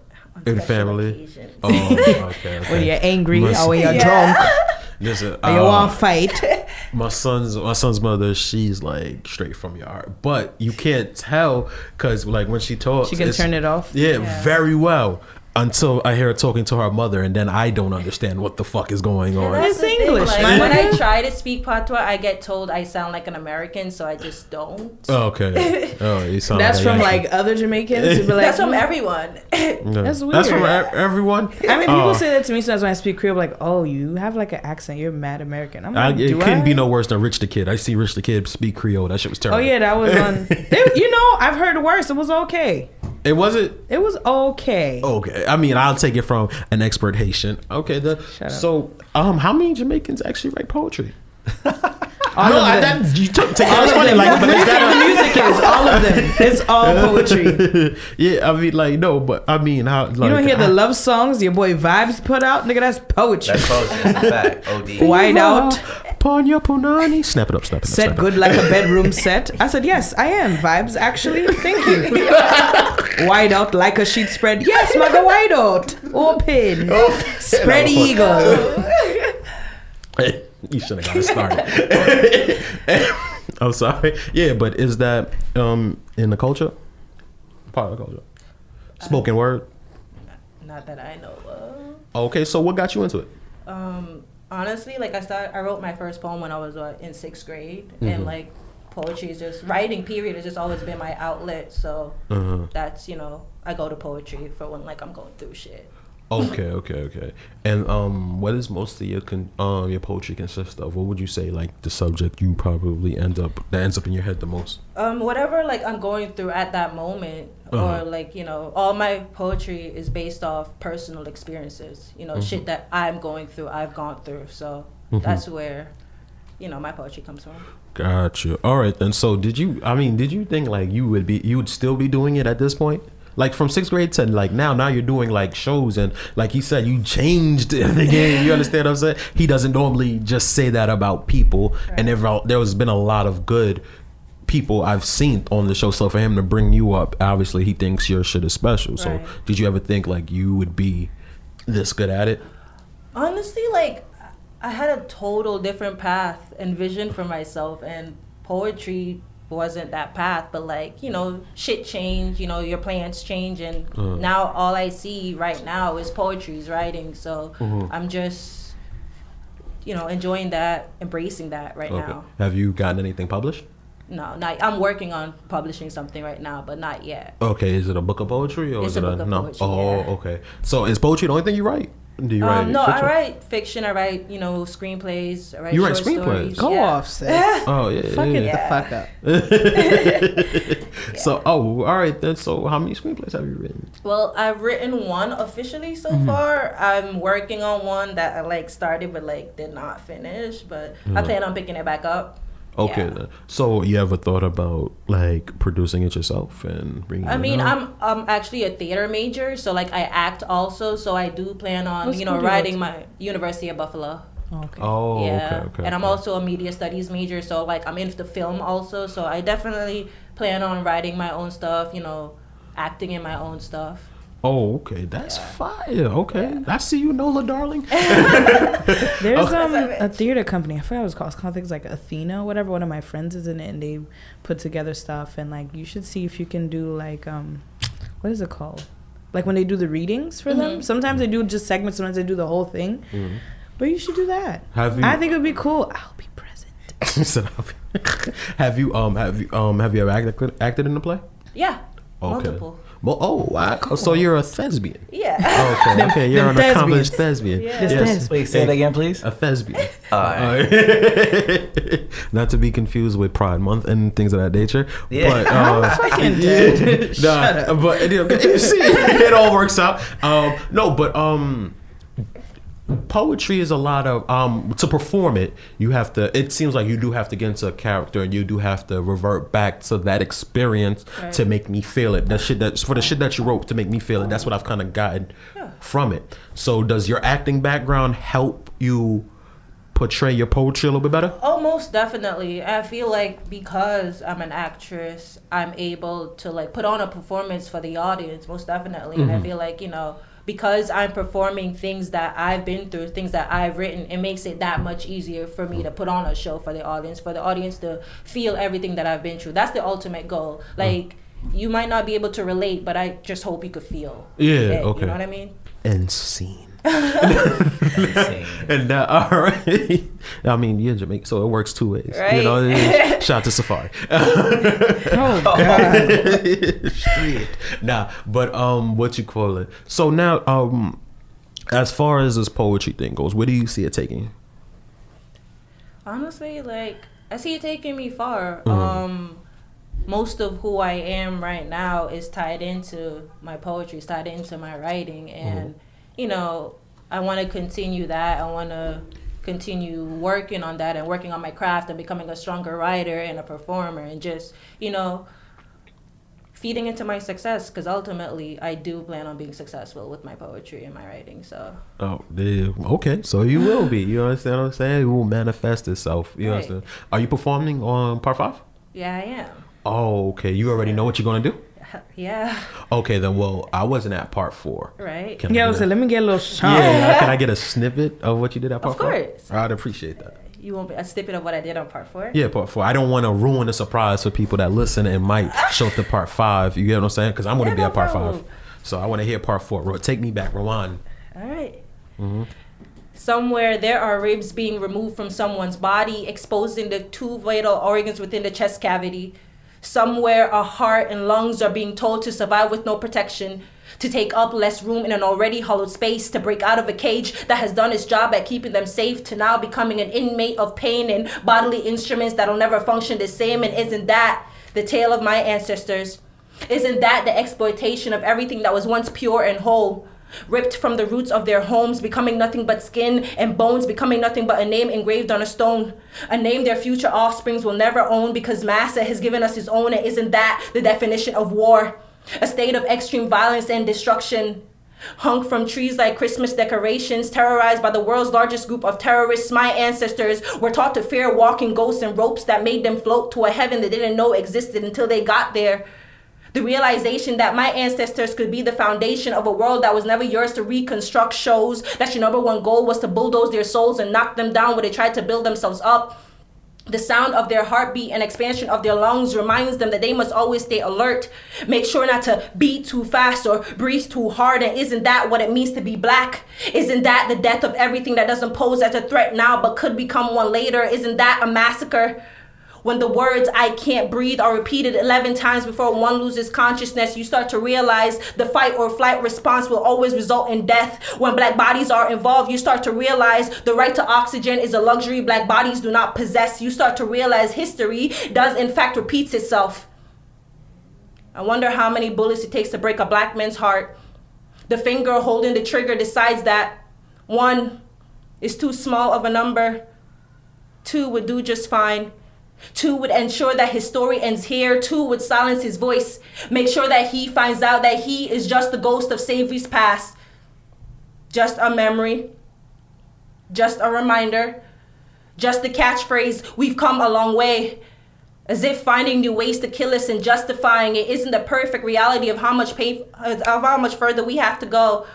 In family?
occasions.
Oh, okay. [LAUGHS] okay.
When you're angry
Must-
or when you're
Yeah.
drunk [LAUGHS]
Listen,
or you
uh,
want to fight. [LAUGHS]
my son's my son's mother she's like straight from your heart but you can't tell because like when she talks
She can turn it off.
yeah,
Yeah.
very well until i hear her talking to her mother and then i don't understand what the fuck is going
And
on
that's
It's
the thing,
English,
like, when I [LAUGHS] try to speak patois, I get told I sound like an American, so I just don't.
oh, okay [LAUGHS] oh you sound
That's from like other Jamaicans. be [LAUGHS] like,
That's from
"Mm."
everyone.
Yeah.
That's weird.
that's from
weird.
e- everyone
I mean, people
Oh.
say that to me sometimes when I speak Creole, like, "Oh, you have like an accent. You're mad American." I'm
I,
like,
it
"Do
couldn't
I?"
be no worse than Rich the Kid. I see Rich the Kid speak Creole. That shit was terrible.
Oh yeah, that was on. They, you know, I've heard worse. It was okay.
It wasn't
It was okay.
Okay, I mean, I'll take it from an expert Haitian. Okay, the,
Shut up.
so um, how many Jamaicans actually write poetry? [LAUGHS]
All
no,
of
I,
them.
that, you took take
All
that's funny,
them.
like, but is
the
that
music is all of them. It's all [LAUGHS] poetry.
yeah, I mean, like, no, but I mean, how like
You don't hear the love songs your boy Vibes put out, nigga. That's poetry.
That's poetry. That's a fact. OD. [LAUGHS]
White out.
Panya punani. Snap it up, snap it up.
Set
snap it
good like a bedroom set. I said yes, I am vibes. Actually, thank you. [LAUGHS] White out like a sheet spread. Yes, maga white out. Open. [LAUGHS] Spread eagle. [LAUGHS]
you should have got it started. I'm sorry. Yeah, but is that um in the culture? Part of the culture. Spoken word.
Not that I know of.
Okay, so what got you into it?
Um, honestly, like I started, I wrote my first poem when I was uh, in sixth grade,
Mm-hmm.
and like poetry is just writing. Period has just always been my outlet. So
Uh-huh.
that's you know I go to poetry for when like I'm going through shit.
Okay, okay, okay. And um, what is most of your con- um your poetry consist of? What would you say like the subject you probably end up that ends up in your head the most?
Um, whatever like I'm going through at that moment,
Uh-huh.
or like you know, all my poetry is based off personal experiences. You know,
Mm-hmm.
shit that I'm going through, I've gone through. So that's where, you know, my poetry comes from.
Gotcha. All right then. So did you? I mean, did you think like you would be you would still be doing it at this point? Like from sixth grade to like now, now you're doing like shows and like he said, you changed [LAUGHS] the game. You understand what I'm saying? He doesn't normally just say that about people, and there has been a lot of good people I've seen on the show. So for him to bring you up, obviously he thinks your shit is special. So
Right.
did you ever think like you would be this good at it?
honestly like i had a total different path and vision for myself and poetry wasn't that path but like you know shit change you know your plans change and uh-huh. now all i see right now is poetry is writing so mm-hmm. i'm just you know enjoying that embracing that right now
Have you gotten anything published?
no not i'm working on publishing something right now but not yet
Okay, is it a book of poetry or
It's
is it a no?
poetry,
oh,
yeah.
okay. So is poetry the only thing you write? Do you write?
um, no
fiction?
i write fiction i write you know screenplays i write
You write
short
screenplays?
stories.
Go
yeah.
off, sis. [LAUGHS]
Oh yeah.
Fuck it
yeah.
the fuck up. [LAUGHS]
So oh, all right then. So how many screenplays have you written?
Well, I've written one officially so
Mm-hmm.
far. I'm working on one that I like started but like did not finish, but I plan on picking it back up.
Okay
Yeah.
then. So you ever thought about like producing it yourself and bringing?
I
it
mean,
out?
I'm I'm actually a theater major, so like I act also, so I do plan on
What
you know
do you go
writing my University of Buffalo.
Okay.
Oh,
yeah,
okay, okay.
and I'm
okay.
also a media studies major, so like I'm into film also, so I definitely plan on writing my own stuff, you know, acting in my own stuff.
Oh, okay, that's fire. Okay, I see you, Nola, darling. [LAUGHS]
There's um a theater company. I forgot what it's called. It's called things like Athena, whatever. One of my friends is in it, and they put together stuff. And like, you should see if you can do like um, what is it called? Like when they do the readings for them. Sometimes they do just segments. Sometimes they do the whole thing. But you should do that.
Have you?
I think it would be cool. I'll be present. [LAUGHS]
Said, [LAUGHS] have you um have you um have you ever acted acted in a play?
Yeah.
Okay.
Multiple.
Well, oh, wow. so you're a thespian.
Yeah.
Okay, [LAUGHS] okay, you're
them
an accomplished
thespians.
thespian.
Yeah.
Yes.
Wait, say it again, please.
A thespian. [LAUGHS]
Alright. [LAUGHS]
Not to be confused with Pride Month and things of that nature.
Yeah.
But, uh,
Fucking
yeah,
dead.
nah,
Shut up.
But you, know, you see, it all works out. Um, no, but um, poetry is a lot of um to perform it. You have to. It seems like you do have to get into a character, and you do have to revert back to that experience to make me feel it. That shit that for the shit that you wrote to make me feel it. That's what I've kind of gotten from it. So, does your acting background help you? Portray your poetry a little bit better.
Oh, most definitely. I feel like because I'm an actress, I'm able to like put on a performance for the audience. Most definitely, and I feel like you know because I'm performing things that I've been through, things that I've written, it makes it that much easier for me to put on a show for the audience, for the audience to feel everything that I've been through. That's the ultimate goal. Like. You might not be able to relate, but I just hope you could feel.
Yeah,
it,
okay.
You know what I mean?
and scene. [LAUGHS] and uh, all right. I mean, you're Jamaican, so it works two ways. You know,
Right. [LAUGHS]
shout out to Safari.
Oh God.
Straight. Nah, but um, what you call it? So now, um, as far as this poetry thing goes, where do you see it taking?
Honestly, like I see it taking me far.
Mm-hmm.
Um, most of who I am right now is tied into my poetry, is tied into my writing, and
Mm-hmm.
You know, I want to continue that. I want to continue working on that and working on my craft and becoming a stronger writer and a performer, and just you know. Feeding into my success because ultimately I do plan on being successful with my poetry and my writing. So
Oh, okay. So you will be. You understand what I'm saying? It will manifest itself. You
Right.
understand? Are you performing on part five?
yeah, I am.
Oh, okay. You already know what you're gonna do.
Yeah,
Okay, then. Well, I wasn't at part four.
right.
Can I
Yeah, I
get
was
a-
like, let me get a little shot.
Yeah, [LAUGHS] can I get a snippet of what you did at part
Of
four?
course.
I'd appreciate that.
You want a snippet of what I did on part four?
Yeah, part four. I don't want to ruin the surprise for people that listen and might [LAUGHS] show up to part five. You get what I'm saying? Because I'm going to
Yeah,
be
no
at part
problem.
five. So I want to hear part four. Take me back. Rewind.
All right. Mm-hmm. Somewhere there are ribs being removed from someone's body, exposing the two vital organs within the chest cavity. Somewhere a heart and lungs are being told to survive with no protection, to take up less room in an already hollowed space, to break out of a cage that has done its job at keeping them safe, to now becoming an inmate of pain and bodily instruments that'll never function the same. And isn't that the tale of my ancestors? Isn't that the exploitation of everything that was once pure and whole? Ripped from the roots of their homes, becoming nothing but skin, and bones becoming nothing but a name engraved on a stone. A name their future offsprings will never own because Massa has given us his own, and isn't that the definition of war? A state of extreme violence and destruction. Hung from trees like Christmas decorations, terrorized by the world's largest group of terrorists, my ancestors were taught to fear walking ghosts and ropes that made them float to a heaven they didn't know existed until they got there. The realization that my ancestors could be the foundation of a world that was never yours to reconstruct shows that your number one goal was to bulldoze their souls and knock them down when they tried to build themselves up. The sound of their heartbeat and expansion of their lungs reminds them that they must always stay alert. Make sure not to beat too fast or breathe too hard. And isn't that what it means to be black? Isn't that the death of everything that doesn't pose as a threat now but could become one later? Isn't that a massacre? When the words I can't breathe are repeated 11 times before one loses consciousness, you start to realize the fight or flight response will always result in death. When black bodies are involved, you start to realize the right to oxygen is a luxury black bodies do not possess. You start to realize history does, in fact, repeats itself. I wonder how many bullets it takes to break a black man's heart. The finger holding the trigger decides that one is too small of a number, two would do just fine. Two would ensure that his story ends here. Two would silence his voice. Make sure that he finds out that he is just the ghost of Savory's past. Just a memory. Just a reminder. Just the catchphrase, we've come a long way. As if finding new ways to kill us and justifying it isn't the perfect reality of how much pay, of how much further we have to go.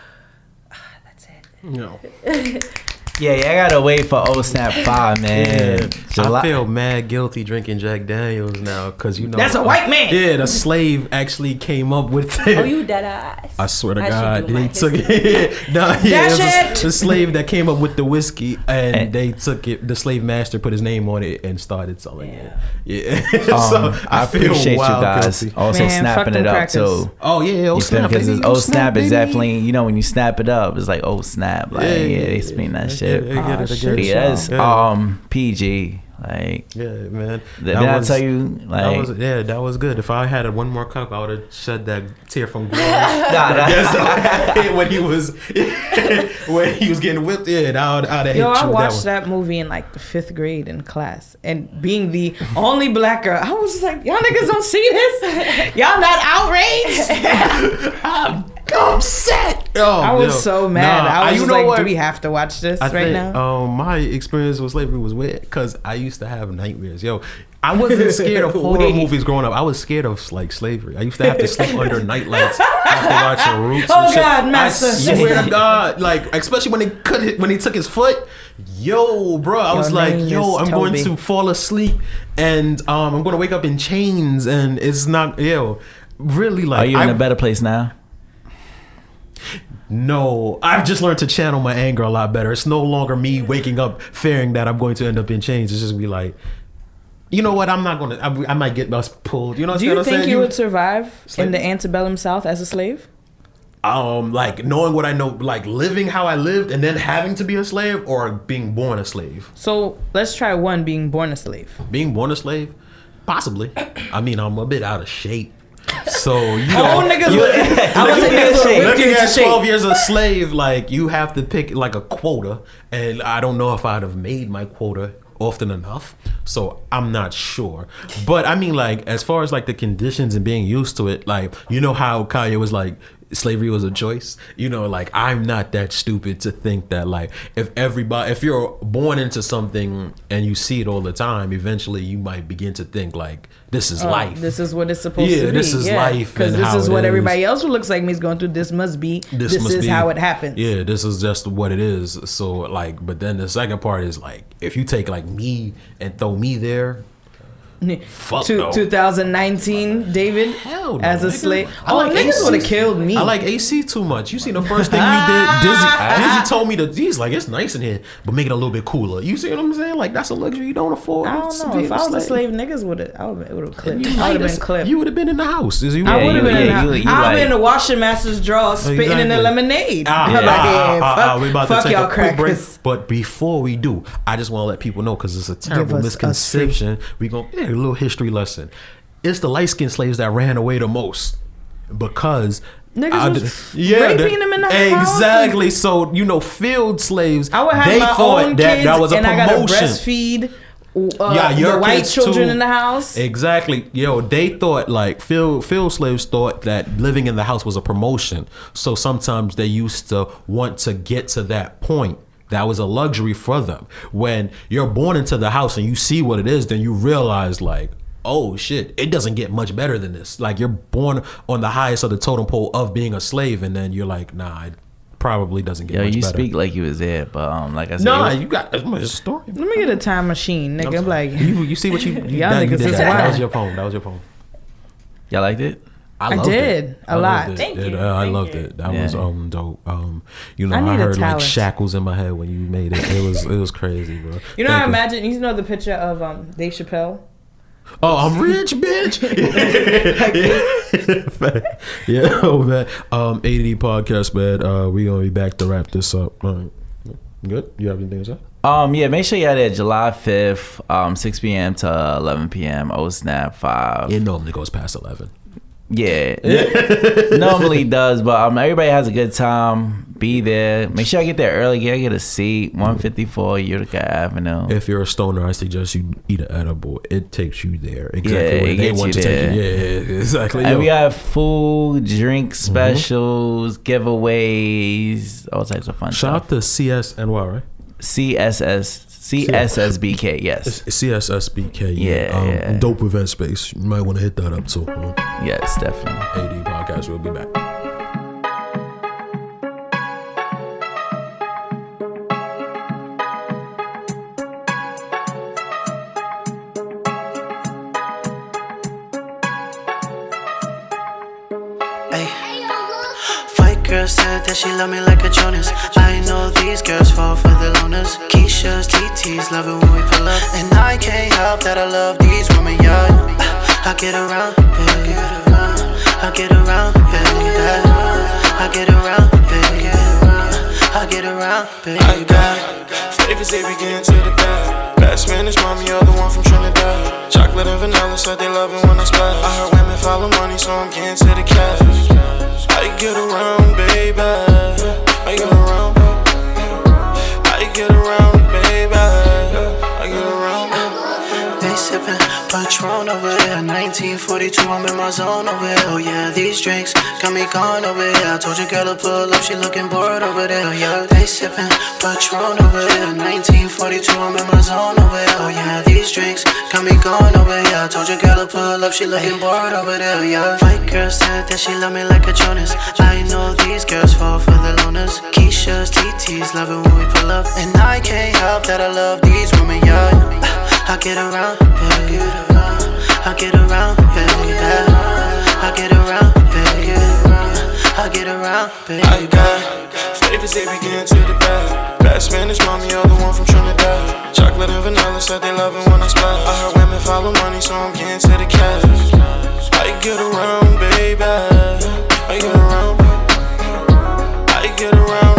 [SIGHS] That's it.
No. [LAUGHS]
Yeah, yeah, I gotta wait for old snap five, man. July-
I feel mad guilty drinking Jack Daniels now because you know
That's a white man.
Yeah, the slave actually came up with it.
Oh, you dead ass.
I swear to
I
God,
do
they took it. [LAUGHS] no, yeah, it was
That's
a, the slave that came up with the whiskey, and
And-
they took it. The slave master put his name on it and started selling
Yeah.
it. Yeah, [LAUGHS] so
Um, I
feel
appreciate you
wild
guys
guilty.
also
Man,
snapping
them
it up
crackers.
too.
Oh yeah, oh
You
snap,
Because
baby,
it's oh snap is definitely you know when you snap it up, it's like oh snap, like yeah, they spin that
I
shit.
get it, I get it, I get it.
Yeah, that's
Yeah.
um PG. Like
Yeah, man.
did, did I tell you
that
like
was yeah, that was good. If I had one more cup, I would have shed that tear from [LAUGHS] glory.
Nah, nah. [LAUGHS]
Yes, [LAUGHS] when he was when he was getting whipped in, I would I'd have hit
Yo,
you
I
with
watched
that.
that, movie in like the fifth grade in class, and being the only black girl, I was like, y'all niggas don't see this? Y'all not outraged?
one. I'm upset. Oh,
I was
yo.
so mad.
Nah,
I was
you
just
know
like,
what?
do we have to watch this
I
right
think,
now?
Um, my experience with slavery was weird because I used to have nightmares. Yo, I wasn't [LAUGHS] scared of horror movies growing up. I was scared of like slavery. I used to have to sleep under [LAUGHS] nightlights after watching Roots.
Oh,
and shit.
God, master.
I swear to God, like especially when he cut it, when he took his foot. Yo, bro, I
Your
was like, yo, I'm going to fall asleep and um, I'm going to wake up in chains, and it's not, yo, really like.
are you in a better place now?
No, I've just learned to channel my anger a lot better. It's no longer me waking up fearing that I'm going to end up in chains. It's just be like, you know what? I'm not gonna. I, I might get us pulled. You know what
Do you
saying?
think you would survive in the antebellum South as a slave?
um like knowing what I know, like living how I lived, and then having to be a slave, or being born a slave?
So let's try one being born a slave.
Being born a slave, possibly. I mean, I'm a bit out of shape. So you know,
niggas
you-
would- I would say
looking
niggas
at-
would
looking at 12 years a slave, like you have to pick like a quota, and I don't know if I'd have made my quota often enough. So I'm not sure. But I mean, like as far as like the conditions and being used to it, like you know how Kanye was like. Slavery was a choice, you know. Like I'm not that stupid to think that, like, if everybody, if you're born into something and you see it all the time, eventually you might begin to think like, this is
Oh,
life.
This is what it's supposed
Yeah,
to be.
Yeah, this is life
Because
and
this is what
is.
everybody else who looks like me is going through. This must be. This,
must
is
be-
how it happens.
Yeah, this is just what it is. So like, but then the second part is like, if you take like me and throw me there, fuck
Two-
no.
2019, David,
Hell no,
as a
nigga.
slave.
I
Oh,
like
niggas would have killed me.
I like AC too much. You see the first thing you did, [LAUGHS] Dizzy. Dizzy told me that he's like it's nice in here, but make it a little bit cooler. You see what I'm saying? Like that's a luxury you don't afford.
I don't know. If I was a
slave.
slave, niggas would have. I would have clipped.
You
I would have been clipped.
You would have been in the house. Is you?
I would have been.
yeah,
in
you-
the,
you
I've
like-
been in the washing master's drawer, spitting in the lemonade.
Ah, [LAUGHS] yeah. Ah, ah,
fuck,
ah, we to
fuck
take
y'all
quick break.
crackers.
But before we do, I just want to let people know because it's a terrible
a
misconception. We gonna yeah, a little history lesson. It's the light skinned slaves that ran away the most because.
Niggas
I
was
d-
raping them in the house
exactly. So you know, field slaves.
I would have
they
my
thought
own
that
kids,
that was a
and I gotta
promotion.
breastfeed. Uh,
yeah, your
the white children
too.
in the house.
Exactly. Yo, they thought like field field slaves thought that living in the house was a promotion. So sometimes they used to want to get to that point. That was a luxury for them. When you're born into the house and you see what it is, then you realize like, oh shit, it doesn't get much better than this. Like you're born on the highest of the totem pole of being a slave, and then you're like, nah, it probably doesn't get
Yo,
much
you
better.
speak like you was there, but um, like I said,
Nah,
was-
you got as much story.
Let me get a time machine, nigga. I'm like,
you, you see what you, [LAUGHS] you,
Y'all
that, you
niggas
did that. that was your poem. That was your poem.
y'all liked it.
I
loved
did,
it.
a
I
lot.
loved it.
Thank
It-
you,
uh, I
thank
loved
you.
it. That
Yeah.
was um dope. Um, you know,
I
I, heard like shackles in my head when you made it. It was it was crazy, bro.
you know,
Thank
I imagine. You know the picture of um Dave Chappelle.
Oh, I'm rich, bitch. [LAUGHS] [LAUGHS] yeah, oh man. Um, ADD podcast, man. Uh, we gonna be back to wrap this up. All right. Good. You have anything to say?
Um, yeah, make sure y'all there July fifth, um, six p.m. to eleven p.m. Oh snap five.
It normally goes past eleven.
Yeah, normally does, but um, everybody has a good time. Be there. Make sure I get there early. Get get a seat. One fifty four Utica Avenue.
If you're a stoner, I suggest you eat an edible. It takes you there exactly
Yeah,
where
it
they want
you
to take you. Yeah, yeah, exactly.
and
Yo.
we have food, drink
Mm-hmm.
specials, giveaways, all types of fun
Shout
stuff.
out to CSNY, right?
CSS CSSBK. Yes.
CSSBK.
Yeah,
um,
yeah.
Dope event space. You might want to hit that up too.
Yes, definitely.
AD podcast. We'll be back.
Said that she love me like a Jonas. I know these girls fall for the loners. Keisha's, TT's, love it when we pull up. And I can't help that I love these women, yeah. I get around, baby. I get around, baby. I get around, baby. I get around, baby.
I got flavors, they begin to the bad. Bad Spanish mommy, other one from Trinidad. Chocolate and vanilla, said they love it when I splash. I heard women follow money, so I'm getting to the cash. I get around, baby. I get around. I get around, baby. I get around.
They sippin' Patron over here. 1942, I'm in my zone over here. Oh yeah, these drinks got me gone over here. I told your girl to pull up, she looking bored over there. Oh Yeah, they sippin' Patron over here. 1942, I'm in my zone over here. Oh yeah, these drinks got me gone over here. I told your girl to pull up, she looking bored over there. Yeah, white girl said that she love me like a Jonas. I know these girls fall for the loners. Keisha's, TT's, love it when we pull up, and I can't help that I love these women. Yeah. I get around, baby. I get around, baby. I get around, baby. I get around, baby.
I got flavors, they begin to the bad. Bad Spanish mommy, other one from Trinidad. Chocolate and vanilla, said they love it when I splash. I heard women follow money, so I'm getting to the cash. I get around, baby. I get around. I get around,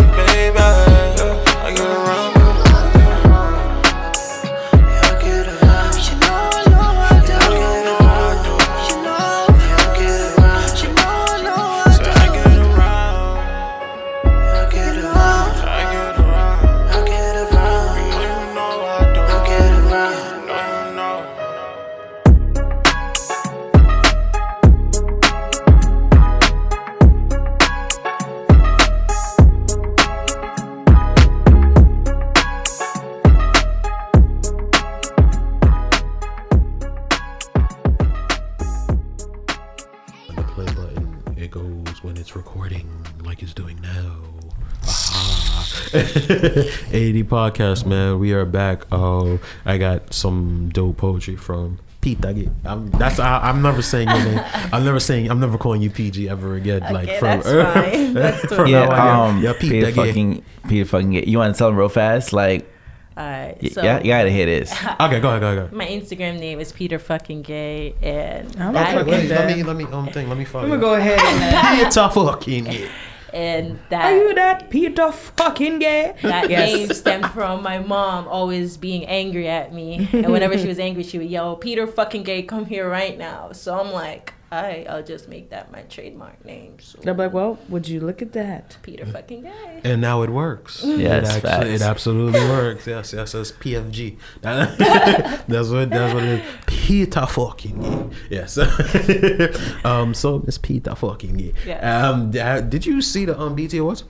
[LAUGHS]
Aha. 80 podcast, man. We are back. Oh, I got some dope poetry from Pete Dugget. I'm that's I, I'm never saying your name. I'm never saying I'm never calling you PG ever again. like from
that's fine. [LAUGHS] That's
from
totally
now
Yeah, um,
yeah, Pete
Peter
Dugget.
fucking Peter fucking get. You want to tell him real fast? Like,
Alright,
y-
so
yeah, you gotta hear this. [LAUGHS]
Okay, go ahead, go ahead, go ahead.
my Instagram name is Peter fucking gay, and
I'm
that,
okay.
Let me let me um thing. Let me follow.
I'm gonna go ahead and. Uh,
Peter fucking yeah.
And
Are you
that
that Peter fucking gay?
that [LAUGHS]
Yes.
name stemmed from my mom always being angry at me, and whenever she was angry, she would yell, "Peter fucking gay, come here right now." So I'm like, "Alright, I'll just make that my trademark name." So
They're like, well, would you look at that?
Peter fucking gay.
And now it works.
Yes,
it,
facts.
actually, it absolutely [LAUGHS] works. Yes, yes, that's PFG. [LAUGHS] that's what that's what it is. Peter fucking yeah. Yes. [LAUGHS] um. So it's Peter fucking yeah.
Yes.
Um. Did you see the um BET Awards?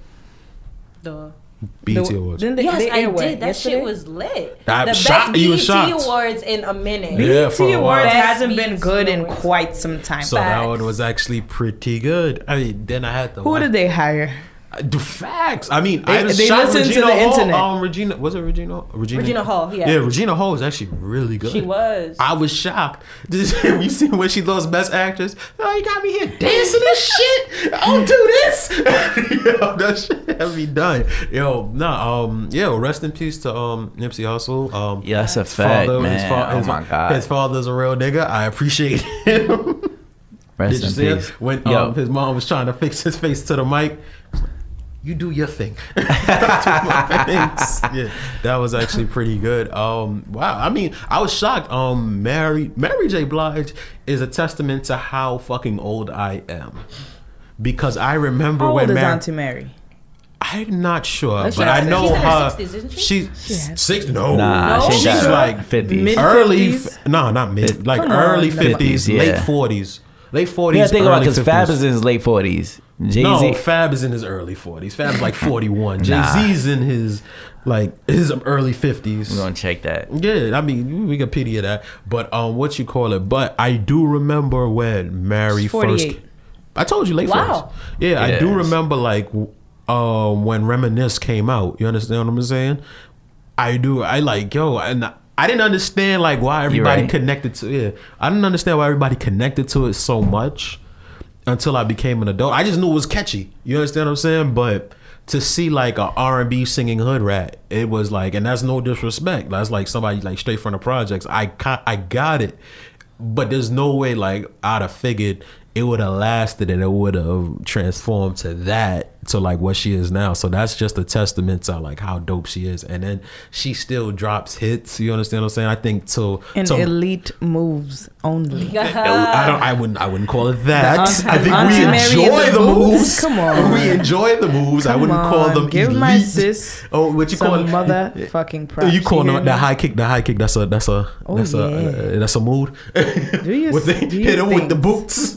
The
BET
The-
Awards.
Didn't they,
yes,
they
I
air
did. That
yesterday?
shit was lit.
I'm
the
shocked-
best
you
BET
was shocked.
awards in a minute.
Yeah, for
BET
a.
Awards
Best
hasn't been
BET
good in quite some time.
So that one was actually pretty good. I mean, then I had to.
Who
watch-
did they hire?
The facts. I mean,
They-
I just
they
shot
listen to
Regina
the
Hall.
internet.
Um, Regina was it Regina? Regina,
Regina Hall, yeah.
Yeah, Regina Hall was actually really good.
She was.
I was shocked. [LAUGHS] Did you you see when she lost Best Actress? Oh, you got me here dancing and shit. I'll do this. [LAUGHS] Yo, that shit had me done. Yo, nah. Um, yo, rest in peace to um Nipsey Hussle. Um,
Yeah, that's a
his
fact,
father-
man.
his fa-
oh
his-
my god.
His father's a real nigga. I appreciate him. [LAUGHS]
Rest
Did you
in
see it
peace.
when
Yo.
um, his mom was trying to fix his face to the mic? You do your thing. [LAUGHS] yeah, that was actually pretty good. Um, wow, I mean, I was shocked. Um, Mary Mary J. Blige is a testament to how fucking old I am, because I remember
How
when
old is
Mary.
Auntie Mary?
I'm not sure,
Let's
but I know
She's in her
her.
60s, isn't she?
She's
has-
six. No,
Nah,
No?
she
she's like
fifties.
Early.
50s?
f- No, not mid. Like
Come on,
early
no.
fifties,
50s,
late
yeah.
forties. Late forties.
Yeah, think about because Fab is in his late forties. Jay
No, Fab is in his early forties. Fab's like forty one. Jay
Nah.
Z's in his like his early fifties.
We're gonna check that.
Yeah, I mean Wikipedia that, but um, what you call it? But I do remember when Mary first. I told you late
Wow.
40s. Yeah, I do remember like um when Reminisce came out. You understand what I'm saying? I do. I like yo, and I didn't understand like why everybody
right.
connected to it. I didn't understand why everybody connected to it so much until I became an adult. I just knew it was catchy. You understand what I'm saying? But to see like a R&B singing hood rat, it was like, and that's no disrespect. That's like somebody like straight from the projects. I I got it, but there's no way like I'd have figured it would have lasted and it would have transformed to that to like what she is now. So that's just a testament to like how dope she is. And then she still drops hits. You understand what I'm saying? I think to
And
to,
elite moves only. [LAUGHS]
I don't. I wouldn't. I wouldn't call it that.
Auntie-
I think
Auntie
we
Mary
enjoy the
the
moves.
Boots? Come [LAUGHS] on.
We enjoy the moves. I wouldn't call them
give
elite.
my sis
Oh, what you
Some
call it?
motherfucking props.
You call
hear
them
me?
that high kick? The high kick. That's a. That's a.
Oh,
that's a. Uh, that's a mood.
Do you- [LAUGHS]
with the,
do you
hit him with the boots.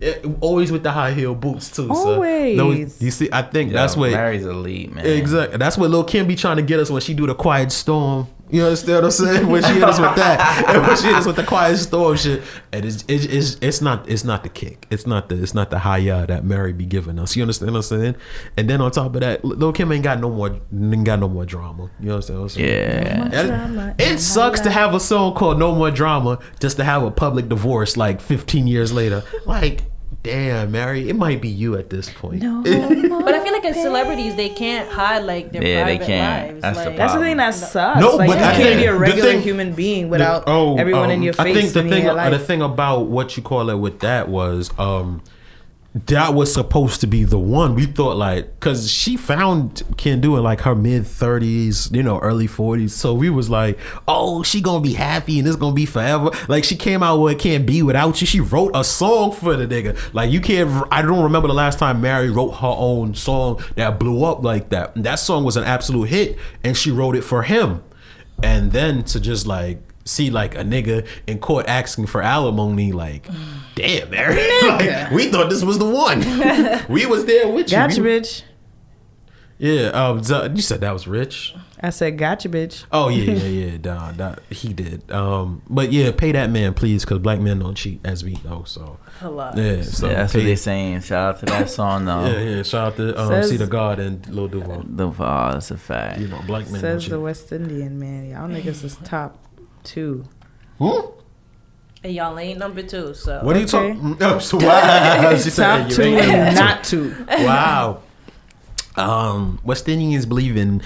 Yeah, always with the high heel boots too. So. No,
Always.
you see, I think that's
Yo,
what.
Mary's elite, man.
Exactly. That's what Lil Kim be trying to get us when she do the quiet storm. You understand what I'm saying? When she hit us with that, [LAUGHS] and when she hit us with the quiet storm shit, and it's it's, it's, it's not it's not the kick. It's not the it's not the high uh, that Mary be giving us. You understand what I'm saying? And then on top of that, Lil Kim ain't got no more ain't got no more drama. You understand what I'm saying?
Yeah.
And
drama
It sucks to have a song called No More Drama just to have a public divorce like 15 years later. Like, damn, Mary, it might be you at this point.
No [LAUGHS] [LAUGHS]
But I feel like as celebrities, they can't hide like their
Yeah, they can't.
lives.
That's the
like,
That's the thing that sucks.
No,
like
but
you
I
can't
think
be a regular
thing-
human being without
The- oh,
everyone in
um,
your face.
I think the thing, uh, the thing about what you call it with that was, um, that was supposed to be the one we thought like, because she found Kendu in like her mid thirties, you know, early forties. So we was like, oh, she gonna be happy and it's gonna be forever. Like she came out with "Can't Be Without You." She wrote a song for the nigga. Like you can't. I don't remember the last time Mary wrote her own song that blew up like that. That song was an absolute hit, and she wrote it for him and then to just like see like a nigga in court asking for alimony like damn Mary [LAUGHS] like, we thought this was the one [LAUGHS] we was there with you
Gotcha,
We-
bitch.
yeah um you said that was rich
I said, gotcha, bitch.
oh yeah yeah yeah [LAUGHS] nah, that, he did um but yeah pay that man please because black men don't cheat as we know so
A lot.
yeah so
yeah, that's
pay,
what they're saying. Shout out to that [COUGHS] song though.
yeah yeah shout out to um,
Says-
see the god and Lil Duval
The oh, that's a fact.
you know black men don't
Says the West Indian man. Y'all niggas is top two.
Hmm?
And y'all ain't number two, so.
what are you
Okay.
talking [LAUGHS] oh, so wow. [LAUGHS] She said,
Top
"You
two and
two."
not two. [LAUGHS]
wow. Um, West Indians believe in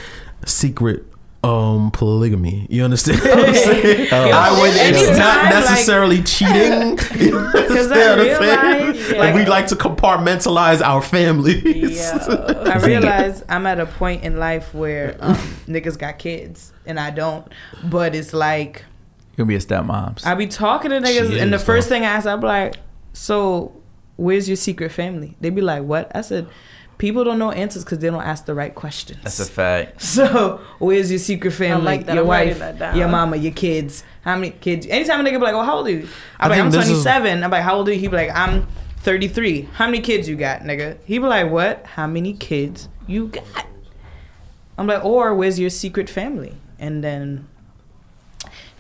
secret um polygamy. You understand what I'm saying? I would, it's
Anytime,
not
like-
necessarily cheating. You understand
I
what I'm saying?
realized,
And
like-
we like to compartmentalize our families.
Yeah.
I realize I'm at a point in life where um, niggas got kids and I don't. But it's like
You're gonna be a stepmoms.
I be talking to niggas,
She
and the
is,
first
though.
thing I ask, I'm like, "So, where's your secret family?" They be like, "What?" I said, "People don't know answers because they don't ask the right questions."
That's a fact. [LAUGHS]
So, where's your secret family?
like that.
Your
I'm
wife,
that
your mama, your kids. How many kids? Anytime a nigga be like, "Oh, how old are you?"
I
I'm like, "I'm
this is-
27." I'm like, "How old are you?" He be like, "I'm 33." How many kids you got, nigga? He be like, "What? How many kids you got?" I'm like, "Or where's your secret family?" And then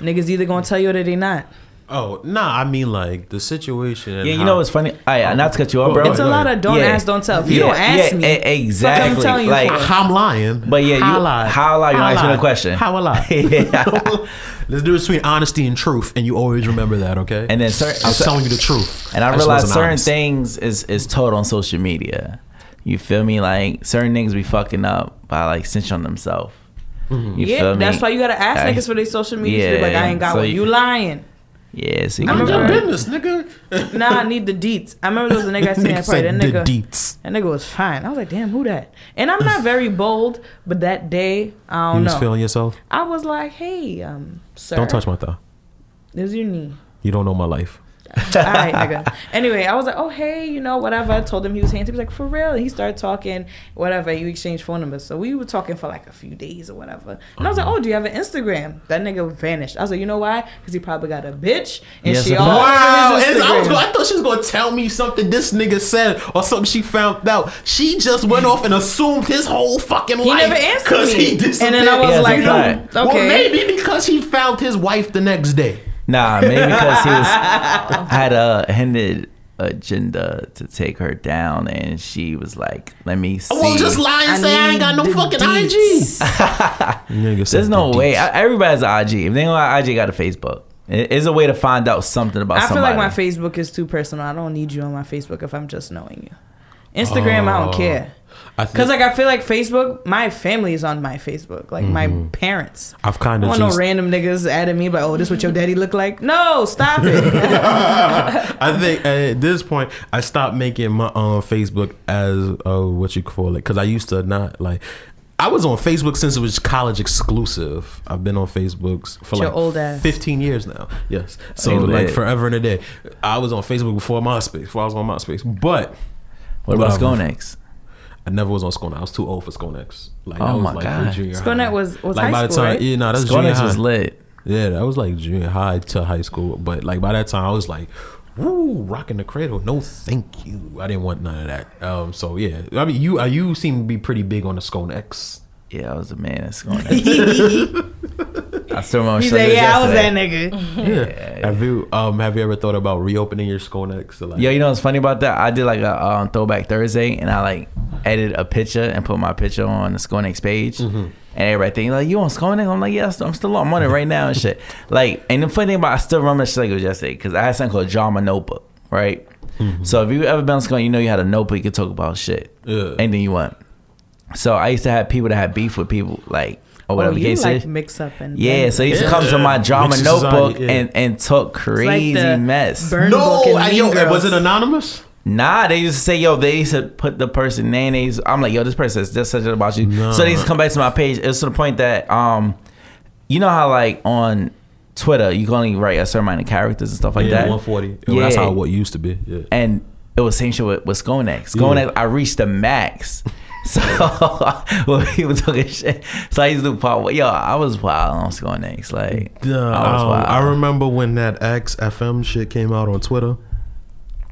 niggas either gonna tell you or they not.
Oh, nah, I mean like the situation.
Yeah, you
how-
know what's funny? I not to cut you off, bro.
It's a lot of don't
Yeah.
ask, don't tell. If you
Yeah,
don't ask
yeah,
me,
e-
fuck I'm
exactly.
telling you
Like,
for?
I'm lying.
But yeah, you-
how I lie?
how I lie, you
How
don't ask me the question.
How I lie?
Yeah.
There's a difference between honesty and truth, and you always remember that, okay?
And then certain-
I'm telling you the truth.
And I,
just
realize certain
honest.
things is is told on social media. You feel me? Like certain niggas be fucking up by like snitching on themselves.
Mm-hmm.
You
Yeah,
feel me?
that's why you gotta ask
I-
niggas for their social media. Yeah, like I ain't got
so
one.
you-
You lying?
Yeah, see,
I
can
Mind your business, nigga. [LAUGHS]
Nah, I need the deets. I remember there was a nigga I seen
Nigga
that party. That nigga,
the deets.
that nigga was fine. I was like, damn, who that? And I'm not very bold, but that day, I don't
was
know.
feeling yourself.
I was like, hey, um, sir,
Don't touch my thigh.
There's your knee.
You don't know my life. [LAUGHS]
All right, nigga. Anyway, I was like, oh hey, you know whatever. I told him he was handsome. He was like, for real. And he started talking, whatever. You exchange phone numbers, so we were talking for like a few days or whatever. And I was like,
Uh-huh.
oh, do you have an Instagram? That nigga vanished. I was like, you know why? Because he probably got a bitch and
Yes,
she
of
all.
Wow,
over his
and I, was
Instagram.
I thought she was gonna tell me something this nigga said or something she found out. She just went off and assumed his whole fucking
He
life
never answered
because
me.
he disappeared.
And then I was
Yeah,
like,
it's a fact.
oh,
Well, maybe because he found his wife the next day.
Nah, maybe because he was [LAUGHS] had a hidden agenda to take her down, and she was like, "Let me see."
Well, just lie and
I
say I ain't got no fucking
deets. [LAUGHS]
IG.
There's no way. I, everybody has an IG. If they don't have IG, got a Facebook. It- It's a way to find out something about
I feel like my Facebook is too personal. I don't need you on my Facebook if I'm just knowing you. Instagram, I don't care. Cause like I feel like Facebook, my family is on my Facebook, like my parents.
I've kind of
don't want
just.
no random niggas adding me, but oh, this what your daddy look like? No, stop it. [LAUGHS]
I think at this point I stopped making my um Facebook as uh, what you call it because I used to not like. I was on Facebook since it was college exclusive. I've been on Facebook for
Your
like
old ass.
15 years now. Yes. So like forever and a day. I was on Facebook before MySpace. Before I was on MySpace. But
what about Sconex?
I never was on Sconex. I was too old for Sconex. Like
Oh
I was
my
like
God.
junior
Sconex
high.
was- was
like
high
by the
school,
time
right?
yeah no that was junior
Sconex
high.
was lit.
Yeah, that was like junior high to high school. But like by that time, I was like, "Woo, rocking the cradle." No, thank you. I didn't want none of that. Um, so yeah, I mean, you uh, you seem to be pretty big on the Sconex.
Yeah, I was a man at Sconex. [LAUGHS] [LAUGHS] I still remember.
he
showing
said, "Yeah, I was that nigga."
Yeah. Have you um have you ever thought about reopening your Sconex? Or like,
Yo, you know what's funny about that? I did like a um, throwback Thursday, and I like edited a picture and put my picture on the Sconex page,
Mm-hmm.
and everybody think like, "You on Sconex?" I'm like, "Yeah, I'm still on. I'm on it right now and shit." [LAUGHS] Like, and the funny thing about I still remember shit like it was yesterday because I had something called Drama Notebook, right?
Mm-hmm.
So if you ever been on Sconex, you know you had a notebook you could talk about shit,
Yeah.
anything you want. So I used to have people that had beef with people, like or
Oh,
whatever the
you
case
like mix up and
Yeah, so he used to come to my drama
Mixed
notebook
society, yeah.
and and talk crazy
the
mess.
No,
and
I-
Mean
yo, was it anonymous?
Nah, they used to say, yo, they used to put the person name. They used, I'm like, yo, this person is just such about you.
No.
So they used to come back to my page. It was to the point that, um, you know how like on Twitter you can only write a certain amount of characters and stuff like
yeah,
that.
140. Well, that's how what used to be. Yeah.
And it was same shit with, with Sconex. Sconex, I reached the max. [LAUGHS] So well, he was talking shit, so I used to do pop. Yo, I was wild on Sconex. Like
Duh,
I was wild.
I remember when that XFM shit came out on Twitter.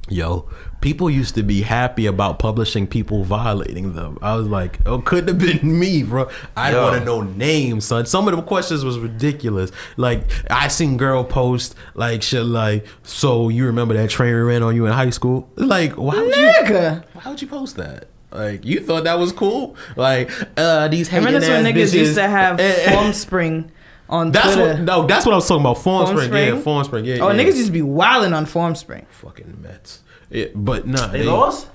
Yo, people used to be happy about publishing people violating them. I was like, oh, couldn't have been [LAUGHS] me, bro. I want to know names, son. Some of the questions was ridiculous. Like, I seen girl post like shit like, so you remember that train ran on you in high school? Like, why would you? Why would you post that? Like, you thought that was cool? Like, uh, these hating ass
when niggas
bitches.
used to have
Eh, eh.
Form Spring on
That's
Twitter.
what no, that's what I was talking about. Form,
Form
spring.
Spring?
yeah, Formspring, yeah.
oh,
yeah.
niggas used to be wilding on Formspring.
fucking Mets. Yeah, but nah,
they lost.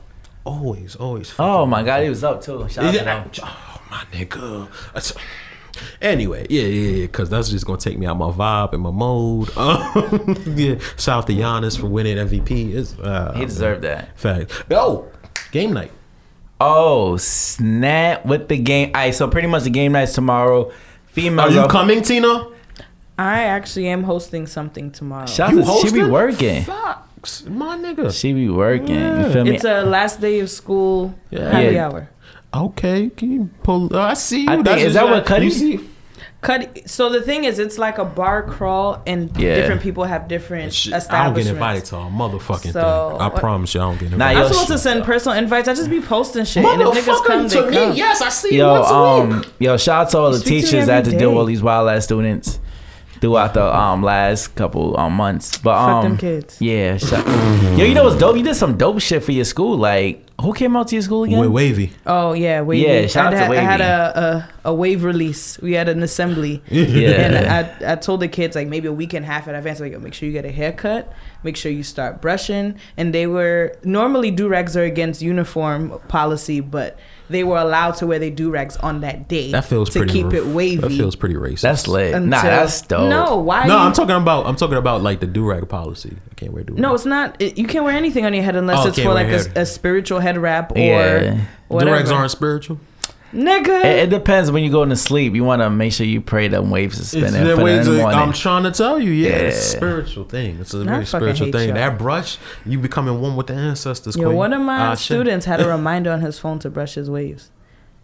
Always, always.
Oh my god, he was up too. Shout out to
Yeah, oh my nigga. That's- Anyway, yeah, yeah, yeah, because that's just gonna take me out my vibe and my mode. Um, [LAUGHS] yeah, shout out to Giannis for winning MVP. It's, uh,
He deserved that.
Fact. Oh, game night.
Oh snap! With the game, all right. So pretty much the game night's tomorrow. Female.
Are you coming, Tina?
I actually am hosting something tomorrow.
Shout
You
out to, she be working.
Facts, my nigga.
She be working.
Yeah.
You feel me?
it's a last day of school
Yeah.
happy
Yeah.
hour.
Okay, can you pull? Uh, I see you.
I think- is that what
like-
Cuddy-
You see?
Cut. So the thing is, it's like a bar crawl, and
Yeah.
different people have different
Shit, I don't get invited to a motherfucking
So,
thing. I
what-
promise you, I don't get
Nah,
invited.
yo,
I'm supposed
sh-
to send personal invites. I just be posting shit, and if niggas come, they
to
come.
me, yes, I see
Yo,
you once a week.
um, yo, shout out to all the
Speak to me
teachers that had to deal with all these wild ass students throughout the um last couple um months. But
Fuck
um,
them kids.
yeah, shout- yo, you know what's dope? You did some dope shit for your school. Like, who came out to your school again?
With wavy.
Oh yeah, wavy.
Yeah, shout out
I
to
had, I had a, a a wave release. We had an assembly. [LAUGHS]
Yeah.
And I, I told the kids like maybe a week and a half in advance, like make sure you get a haircut, make sure you start brushing. And they were normally do rags are against uniform policy, but they were allowed to wear their do rags on that day.
That feels
to
pretty.
keep
r-
it wavy.
That feels pretty racist.
That's lit.
until-
nah, that's dope.
No, why?
No,
you-
I'm talking about. I'm talking about like the do rag policy. I can't wear do.
No, it's not. It, you can't wear anything on your head unless
Oh,
it's for like a, a spiritual head wrap or
Yeah.
Do rags aren't spiritual.
Nigga.
It, it depends when you going to sleep. You want to make sure you pray them waves are
It's
spinning
the
for
ways
the.
I'm trying to tell you, yeah, it's a spiritual thing. It's a
I
very spiritual thing.
y'all.
That brush, you becoming one with the ancestors.
Yo, one of my
Ah,
students had a [LAUGHS] reminder on his phone to brush his waves.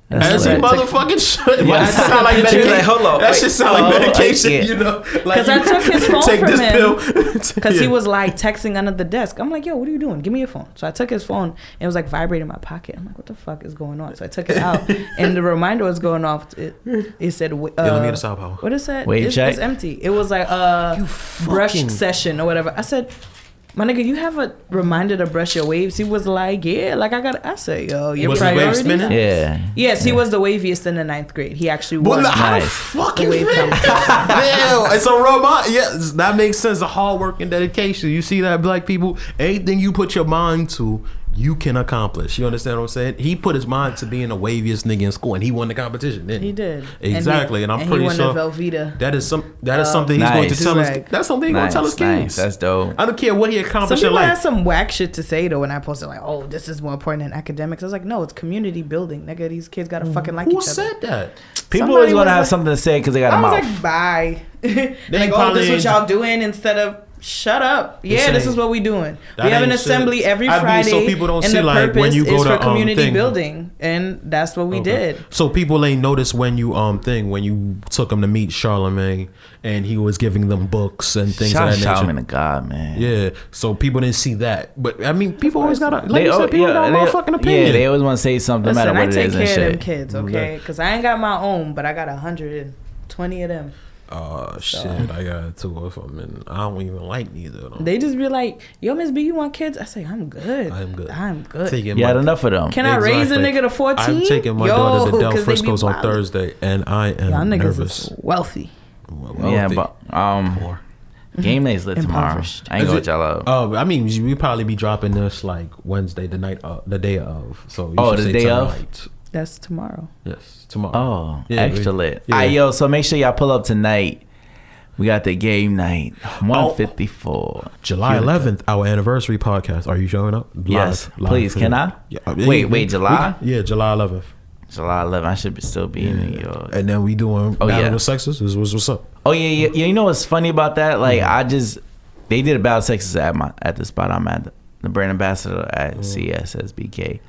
That's
As he motherfucking should. [LAUGHS]
Yeah.
That sound like [LAUGHS] medication.
like, hold on,
that
wait.
shit sound like
Oh,
medication.
yeah.
You know, like
'Cause I took his [LAUGHS] phone
take
from
this
him.
pill
Because he was like texting under the desk. I'm like, yo, what are you doing? Give me your phone. So I took his phone. And it was like vibrating in my pocket. I'm like, what the fuck is going on? So I took it out, and the reminder was going off. It, it said, uh,
Yeah, let me get a star power.
What is that?
Wave
it's,
check?
it's empty. It was like a brush session or whatever. I said, my nigga, you have a reminder to brush your waves. He was like, yeah, like I got. I said, yo, your
Was his
priorities.
spinning?
Yeah.
Yes, he was the waviest in the ninth grade. He actually
Well,
won.
no, how the fuck is
The wave
that? [LAUGHS] Damn, it's a robot. Yes, that makes sense. The hard work and dedication. You see that, black people? Anything you put your mind to, you can accomplish. You understand what I'm saying? He put his mind to being the waviest nigga in school, and he won the competition. Didn't
He did
exactly, and, I'm
and
pretty
he won
sure
Velveeta.
that is some that is
Um,
something he's going to tell us. That's something he's going to tell his
nice. That's dope.
I don't care what he
Some
accomplished in
people had some whack shit to say though when I posted like, "Oh, this is more important than academics." I was like, "No, it's community building, nigga. These kids gotta fucking like
Who
each other."
said that?
People
Somebody
always want to have
like-
something to say because they got a
I was
mouth.
like, "Bye." [LAUGHS] like, oh,
probably
this what y'all doing instead of shut up. Yeah, this
ain't-
is what we doing. We have an assembly
shit.
every
I mean,
Friday,
so people don't
and
see,
the
like,
purpose
when you go
is
to,
for
um,
community
thing.
building, and that's what we
Okay.
did.
So people ain't noticed when you um thing when you took them to meet Charlamagne and he was giving them books and things
Shout
of
out
that
Charlamagne
nature.
to God, man.
Yeah, so people didn't see that, but I mean, people always got a like
They,
you
oh,
said, people
yeah,
got a
they-
motherfucking opinion.
yeah, they always want to say something, no
Listen,
matter
I
what it
take
is and
care of them kids, okay? Because I ain't got my own, but I got a hundred and twenty of them.
Oh shit, I got two of them, and I don't even like neither of them.
They just be like, "Yo, Miss B, you want kids?" I say, "I'm good.
I'm good.
I'm good."
Taking
You had enough of them.
Can I raise a nigga to 14?
I'm taking my
Yo,
daughter to Del Frisco's on. Thursday, and I am
Y'all niggas
nervous.
is wealthy.
yeah, but um,
Poor.
game night's lit [LAUGHS] tomorrow. I ain't gonna
it-
let y'all up.
Oh, I mean, we probably be dropping this like Wednesday, the night, of, the day of. So you
Oh,
should
the
say
day of?
tonight.
That's tomorrow.
Yes, tomorrow.
Oh,
Yeah,
extra
we- yeah.
All right, yo, so make sure y'all pull up tonight. We got the game night,
Oh.
154.
July 11th, our anniversary podcast. Are you showing up? Live-
Yes,
live
please. Can I?
Yeah, uh,
Wait, wait, July?
we- yeah, July 11th.
July 11th. I should be still be in New York.
And then we doing
Oh,
Battle
yeah.
of Sexes. This was what's up.
Oh yeah, yeah, yeah. You know what's funny about that? Like I just they did a battle sexes at my at the spot I'm at, the brand ambassador at CSSBK,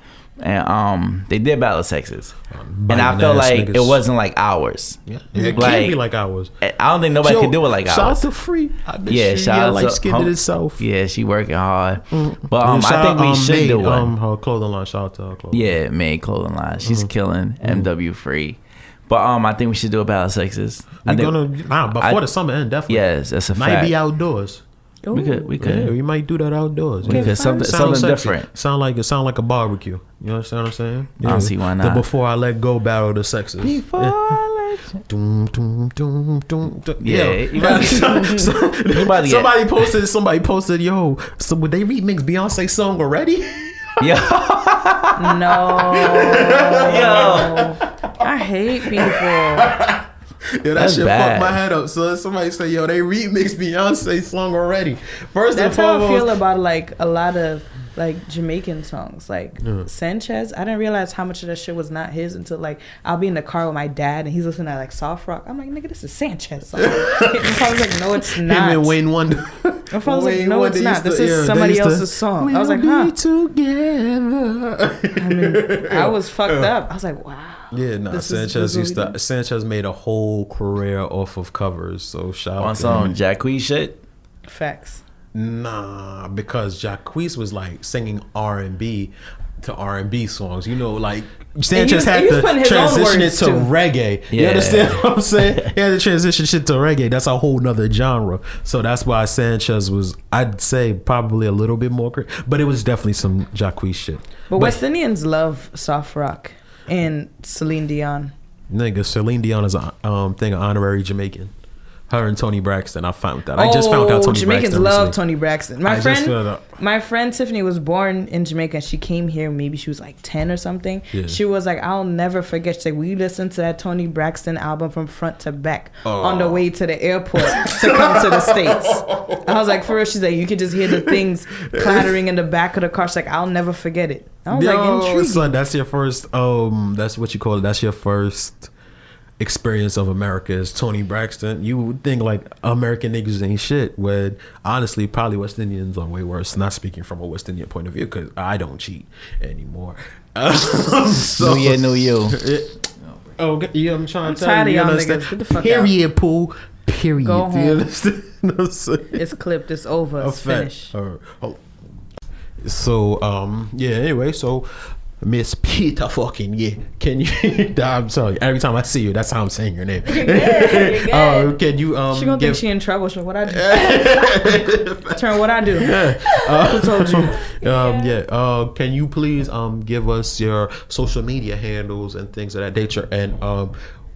and um they did battle of sexes, and I felt like
niggas.
it wasn't like ours.
Yeah, it
Like-
can't be like ours.
I don't think nobody
Yo,
could do it like
shout out to Free. I bet
Yeah,
she,
shout
yeah,
out
like
to
skinned
hum-
it itself.
Yeah, she working hard, but um, I think
out,
we
um,
should
Maid,
do one.
Um, her clothing line. Shout out to her clothing.
yeah, made clothing line. She's
Mm-hmm.
killing MW free, but um, I think we should do a battle sexes. I
We're
think,
gonna nah before
I-
the summer end definitely.
yes, that's a
might
fact.
be outdoors.
We could, we could.
Yeah, we might do that outdoors.
We
yeah.
could something
Sound
something
sexy.
different.
Sound like it sound like a barbecue. You understand what I'm saying?
I don't see why
The
not.
before I let go battle of the sexes.
Before
Yeah.
I let you- [LAUGHS]
Doom, doom, doom, doom, doom.
Yeah,
Yo.
you about to- [LAUGHS]
So-
you about to get-
somebody posted. Somebody posted. Yo, so would they remix Beyonce song already? [LAUGHS]
Yeah.
No.
Yo.
I hate people. [LAUGHS]
Yeah, that
That's
shit
bad.
fucked my head up. So somebody say, yo, they remixed Beyonce song already. First
That's
and
how I feel about like a lot of like Jamaican songs. Like Sanchez, I didn't realize how much of that shit was not his until like I'll be in the car with my dad and he's listening to like soft rock. I'm like, nigga, this is Sanchez. Song. [LAUGHS] my father's like, no, it's not.
him
not.
and Wayne Wonder. [LAUGHS]
My father's like, no,
Wonder
it's not.
used to-
This
yeah,
is
they
somebody
used to,
else's song. I was like,
"We'll
huh.
be together.
I mean, I was fucked up. I was like, wow.
Yeah, nah.
This
Sanchez
is
used
what we
to. Sanchez made a whole career off of covers. So shout out
On
to
some
him.
Jacquees shit.
Facts.
Nah, because Jacquees was like singing R and B to R and B songs. You know, like Sanchez
was-
had to
putting his own
transition it to
too.
reggae. You understand what I'm saying? He had to transition shit to reggae. That's a whole nother genre. So that's why Sanchez was, I'd say, probably a little bit more, but it was definitely some Jacquees shit.
But, West Indians love soft rock and Celine Dion.
Nigga, Celine Dion is a um, thing, an honorary Jamaican. Her and Toni Braxton. I found that. I just found out
Oh,
Toni
Jamaicans
Braxton.
love
recently.
Toni Braxton. My
I just
friend,
found out.
my friend Tiffany was born in Jamaica. and She came here. Maybe she was like ten or something.
Yeah.
She was like, "I'll never forget." She's like, "We listened to that Toni Braxton album from front to back on the way to the airport to come to the states." I was like, "For real?" She's like, "You could just hear the things clattering in the back of the car." She's like, "I'll never forget it." I was like,
Yo,
"Intriguing."
son, that's your first. Um, that's what you call it. That's your first experience of America is Toni Braxton. You would think like American niggas ain't shit. When honestly, probably West Indians are way worse. Not speaking from a West Indian point of view because I don't cheat anymore. [LAUGHS] so,
New year, new you.
Oh, okay, yeah, I'm trying
I'm
to tell you.
of
you
y'all
understand?
niggas. Get the fuck out.
Period, pool. Period.
Go home.
understand? You [LAUGHS] know what I'm saying?
It's clipped. It's over. It's finished.
Uh, oh. So um yeah. Anyway, so Miss Peter fucking yeah. Can you? [LAUGHS] I'm sorry. Every time I see you, that's how I'm saying your name.
You're good. You're good.
Oh, can you um
She gonna
give?
think she in trouble. What I do? [LAUGHS] Turn what I do. Who [LAUGHS] told you?
um yeah. Uh, can you please um give us your social media handles and things of that nature and um.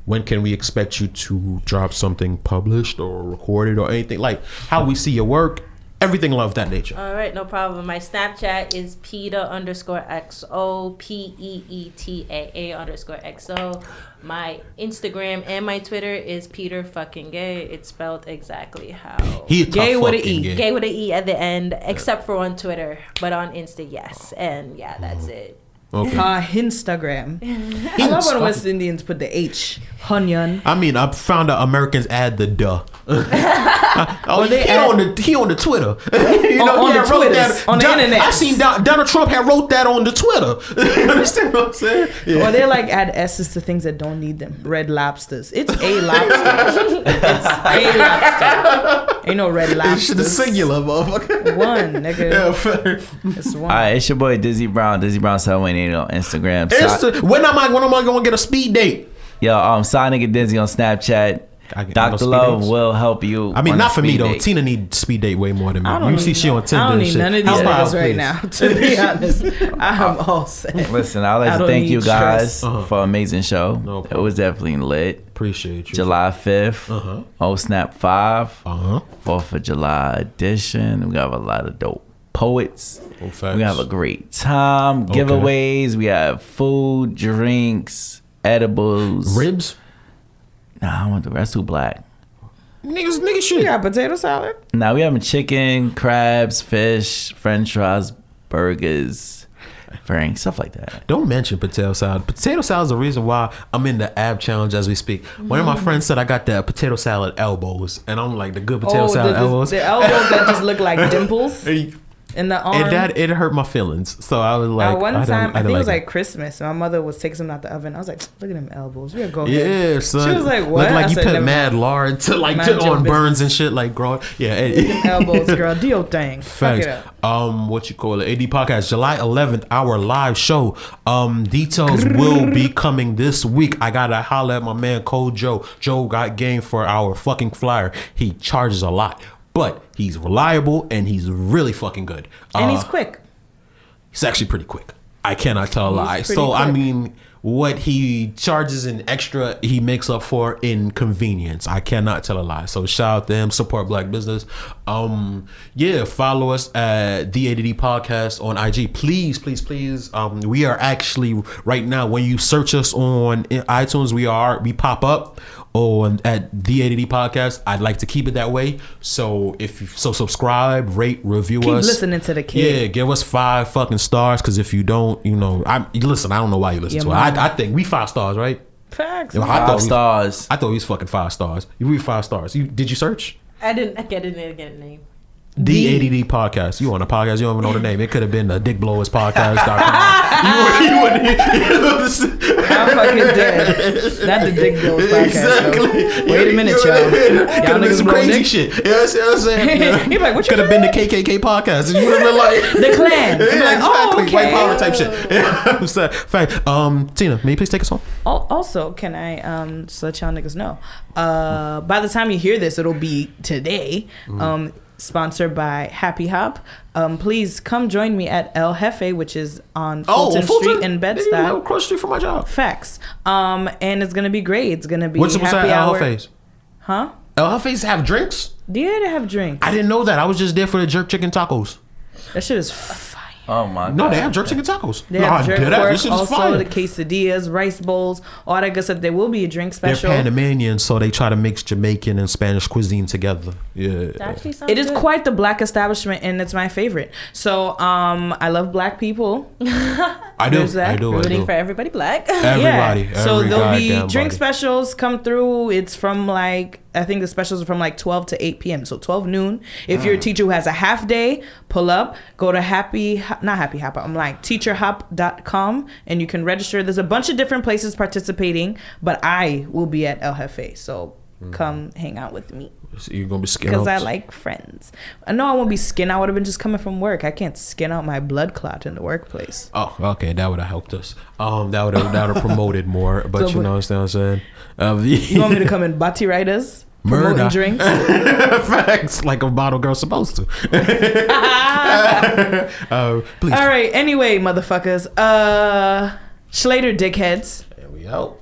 When can we expect you to drop something published or recorded or anything like how we see your work, everything of that nature?
All right, no problem. My Snapchat is Peter underscore XO, P E E T A A underscore XO. My Instagram and my Twitter is Peter fucking gay. It's spelled exactly how.
He a
Gay with a
fucking
E.
gay.
Gay with an E at the end, except for on Twitter, but on Insta, yes. And yeah, that's mm-hmm. it.
Okay.
Uh, Instagram. [LAUGHS] I love when West Indians put the H. Hunyan.
I mean, I found out Americans add the duh. [LAUGHS] oh,
they
he
add-
on the he on the Twitter. [LAUGHS] you
On- on
he
the
had wrote
Twitters, on the
Don-
internet.
I seen Don, Donald Trump had wrote that on the Twitter. you understand what I'm saying? Yeah.
Or they like add S's to things that don't need them. Red lobsters. It's a lobster. it's a lobster. Ain't no red
It's the singular, motherfucker.
One, nigga.
Yeah, fair.
It's one.
All right, it's your boy Dizzy Brown, Dizzy Brown seven one eight on Instagram.
It's
So-
the- when am I when am I gonna get a speed date?
Yo, um, Sonic and Dizzy on Snapchat.
I get no
Dr. Love
dates?
will help you.
I mean, not for me
speed
though.
date.
Tina need speed date way more than me. You see, she on Tinder.
I don't need
shit.
none of these
Help her out,
niggas right
please.
now. To be [LAUGHS] honest, I'm all set.
Listen, I'd like
I
to thank you guys.
Uh-huh.
for an amazing show.
No
it was definitely lit.
Appreciate you.
July 5th,
Uh-huh.
Oh Snap 5,
Uh huh.
4th of July edition. We have a lot of dope poets.
Oh.
We have a great time.
Okay.
Giveaways. We have food, drinks, edibles.
Ribs.
Nah, I want the rest too black.
Niggas, nigga shit.
You got potato salad?
Now we having chicken, crabs, fish, french fries, burgers, frank, stuff like that.
Don't mention potato salad. Potato salad is the reason why I'm in the ab challenge as we speak. One of my mm. friends said I got the potato salad elbows, and I'm like the good potato
oh,
salad
the,
elbows.
the elbows that just look like [LAUGHS] dimples
and
in the arm.
that it hurt my feelings. So I was like,
uh, one
I
time, I,
don't
think it was like Christmas. My mother was taking something out the oven. I was like, "Look at them elbows. Yeah, go ahead."
Yeah, son.
She was like,
Look
"What?"
like
I
you
said,
put mad
mind."
lard to like to, on burns and shit like growing. Yeah, it, [LAUGHS]
elbows, girl. deal thing.
Facts. Um, what you call it? AD podcast, July 11th, our live show. Um, details will be coming this week. I gotta holler at my man Code Joe. Joe got game for our fucking flyer. He charges a lot, but he's reliable and he's really fucking good.
And
Uh,
he's quick.
He's actually pretty quick. I cannot tell a lie. So I mean, what he charges in extra, he makes up for in convenience. I cannot tell a lie. So shout out to him. Support black business. Um, yeah, follow us at the ADD Podcast on IG. Please, please, please. Um, we are actually right now when you search us on iTunes, we are we pop up Oh, on at the ADD Podcast. I'd like to keep it that way. So if you, so, subscribe, rate, review
Keep
us.
listening to the kid.
Yeah, give us five fucking stars. Because if you don't, you know, I listen. I don't know why you listen
Your
to it. I, I think we five stars, right?
Facts.
I thought
Five
we-
stars.
I thought he was fucking five stars. You read five stars. You did you search
I didn't I didn't get a name.
The ADD podcast? You on a podcast? You don't even know the name. It could have been the Dick Blowers Podcast.com. [LAUGHS] you, you wouldn't. You know,
I'm fucking dead. Not the Dick Goes podcast.
exactly.
Though. Wait a minute, y'all. Y'all
have
niggas
some crazy
dick?
shit. You know what I'm saying? Yeah. [LAUGHS]
He like, what you
could have been the KKK podcast. And you would have been like.
The clan. [LAUGHS] I'm
Yeah,
like, oh,
exactly. White power type shit. Yeah, I'm sorry. Fact. Um, Tina, may you please take us home?
Also, can I um just let y'all niggas know? Uh, by the time you hear this, it'll be today.
Mm.
Sponsored by Happy Hop. Um, please come join me at El Jefe, which is on Fulton, Street in Bed
Nigga, you live
Stuy.
Across the street from my job.
Facts. Um, and it's gonna be great. It's gonna be
What's the
happy
Al
hour.
Face?
Huh?
El Jefe's have drinks.
Yeah, they have drinks.
I didn't know that. I was just there for the jerk chicken tacos.
That shit is.
Oh my
No,
god.
they have jerk chicken tacos.
They
no,
have
I
jerk
did that.
pork,
This shit is
also
fire.
the quesadillas, rice bowls, all that good stuff. There will be a drink special.
They're
special.
Panamanian, so they try to mix Jamaican and Spanish cuisine together. Yeah.
That actually sounds
It is
good.
quite the black establishment, and it's my favorite. So, um, I love black people. [LAUGHS]
I do.
There's that.
I do. I
rooting
do.
for everybody black.
Everybody.
yeah. So there'll be drink
body.
specials come through. It's from like I think the specials are from like 12 to 8 p.m. So 12 noon. If
Ah.
you're a teacher who has a half day, pull up, go to happy not happy hop. I'm like teacherhop.com and you can register. There's a bunch of different places participating, but I will be at El Jefe. So
Mm.
come hang out with me
you're gonna be skin
because I like friends. I know I won't be skin. I would have been just coming from work. I can't skin out my blood clot in the workplace.
Oh, okay, that would have helped us. Um, that would have that would have promoted more. But
So,
you know what I'm saying? Uh, [LAUGHS]
You want me to come in Bati Riders?
Murder.
drinks? [LAUGHS]
Facts, like a bottle girl's supposed to. [LAUGHS] uh, please.
All right. Anyway, motherfuckers. Uh, Schlater dickheads.
There we out.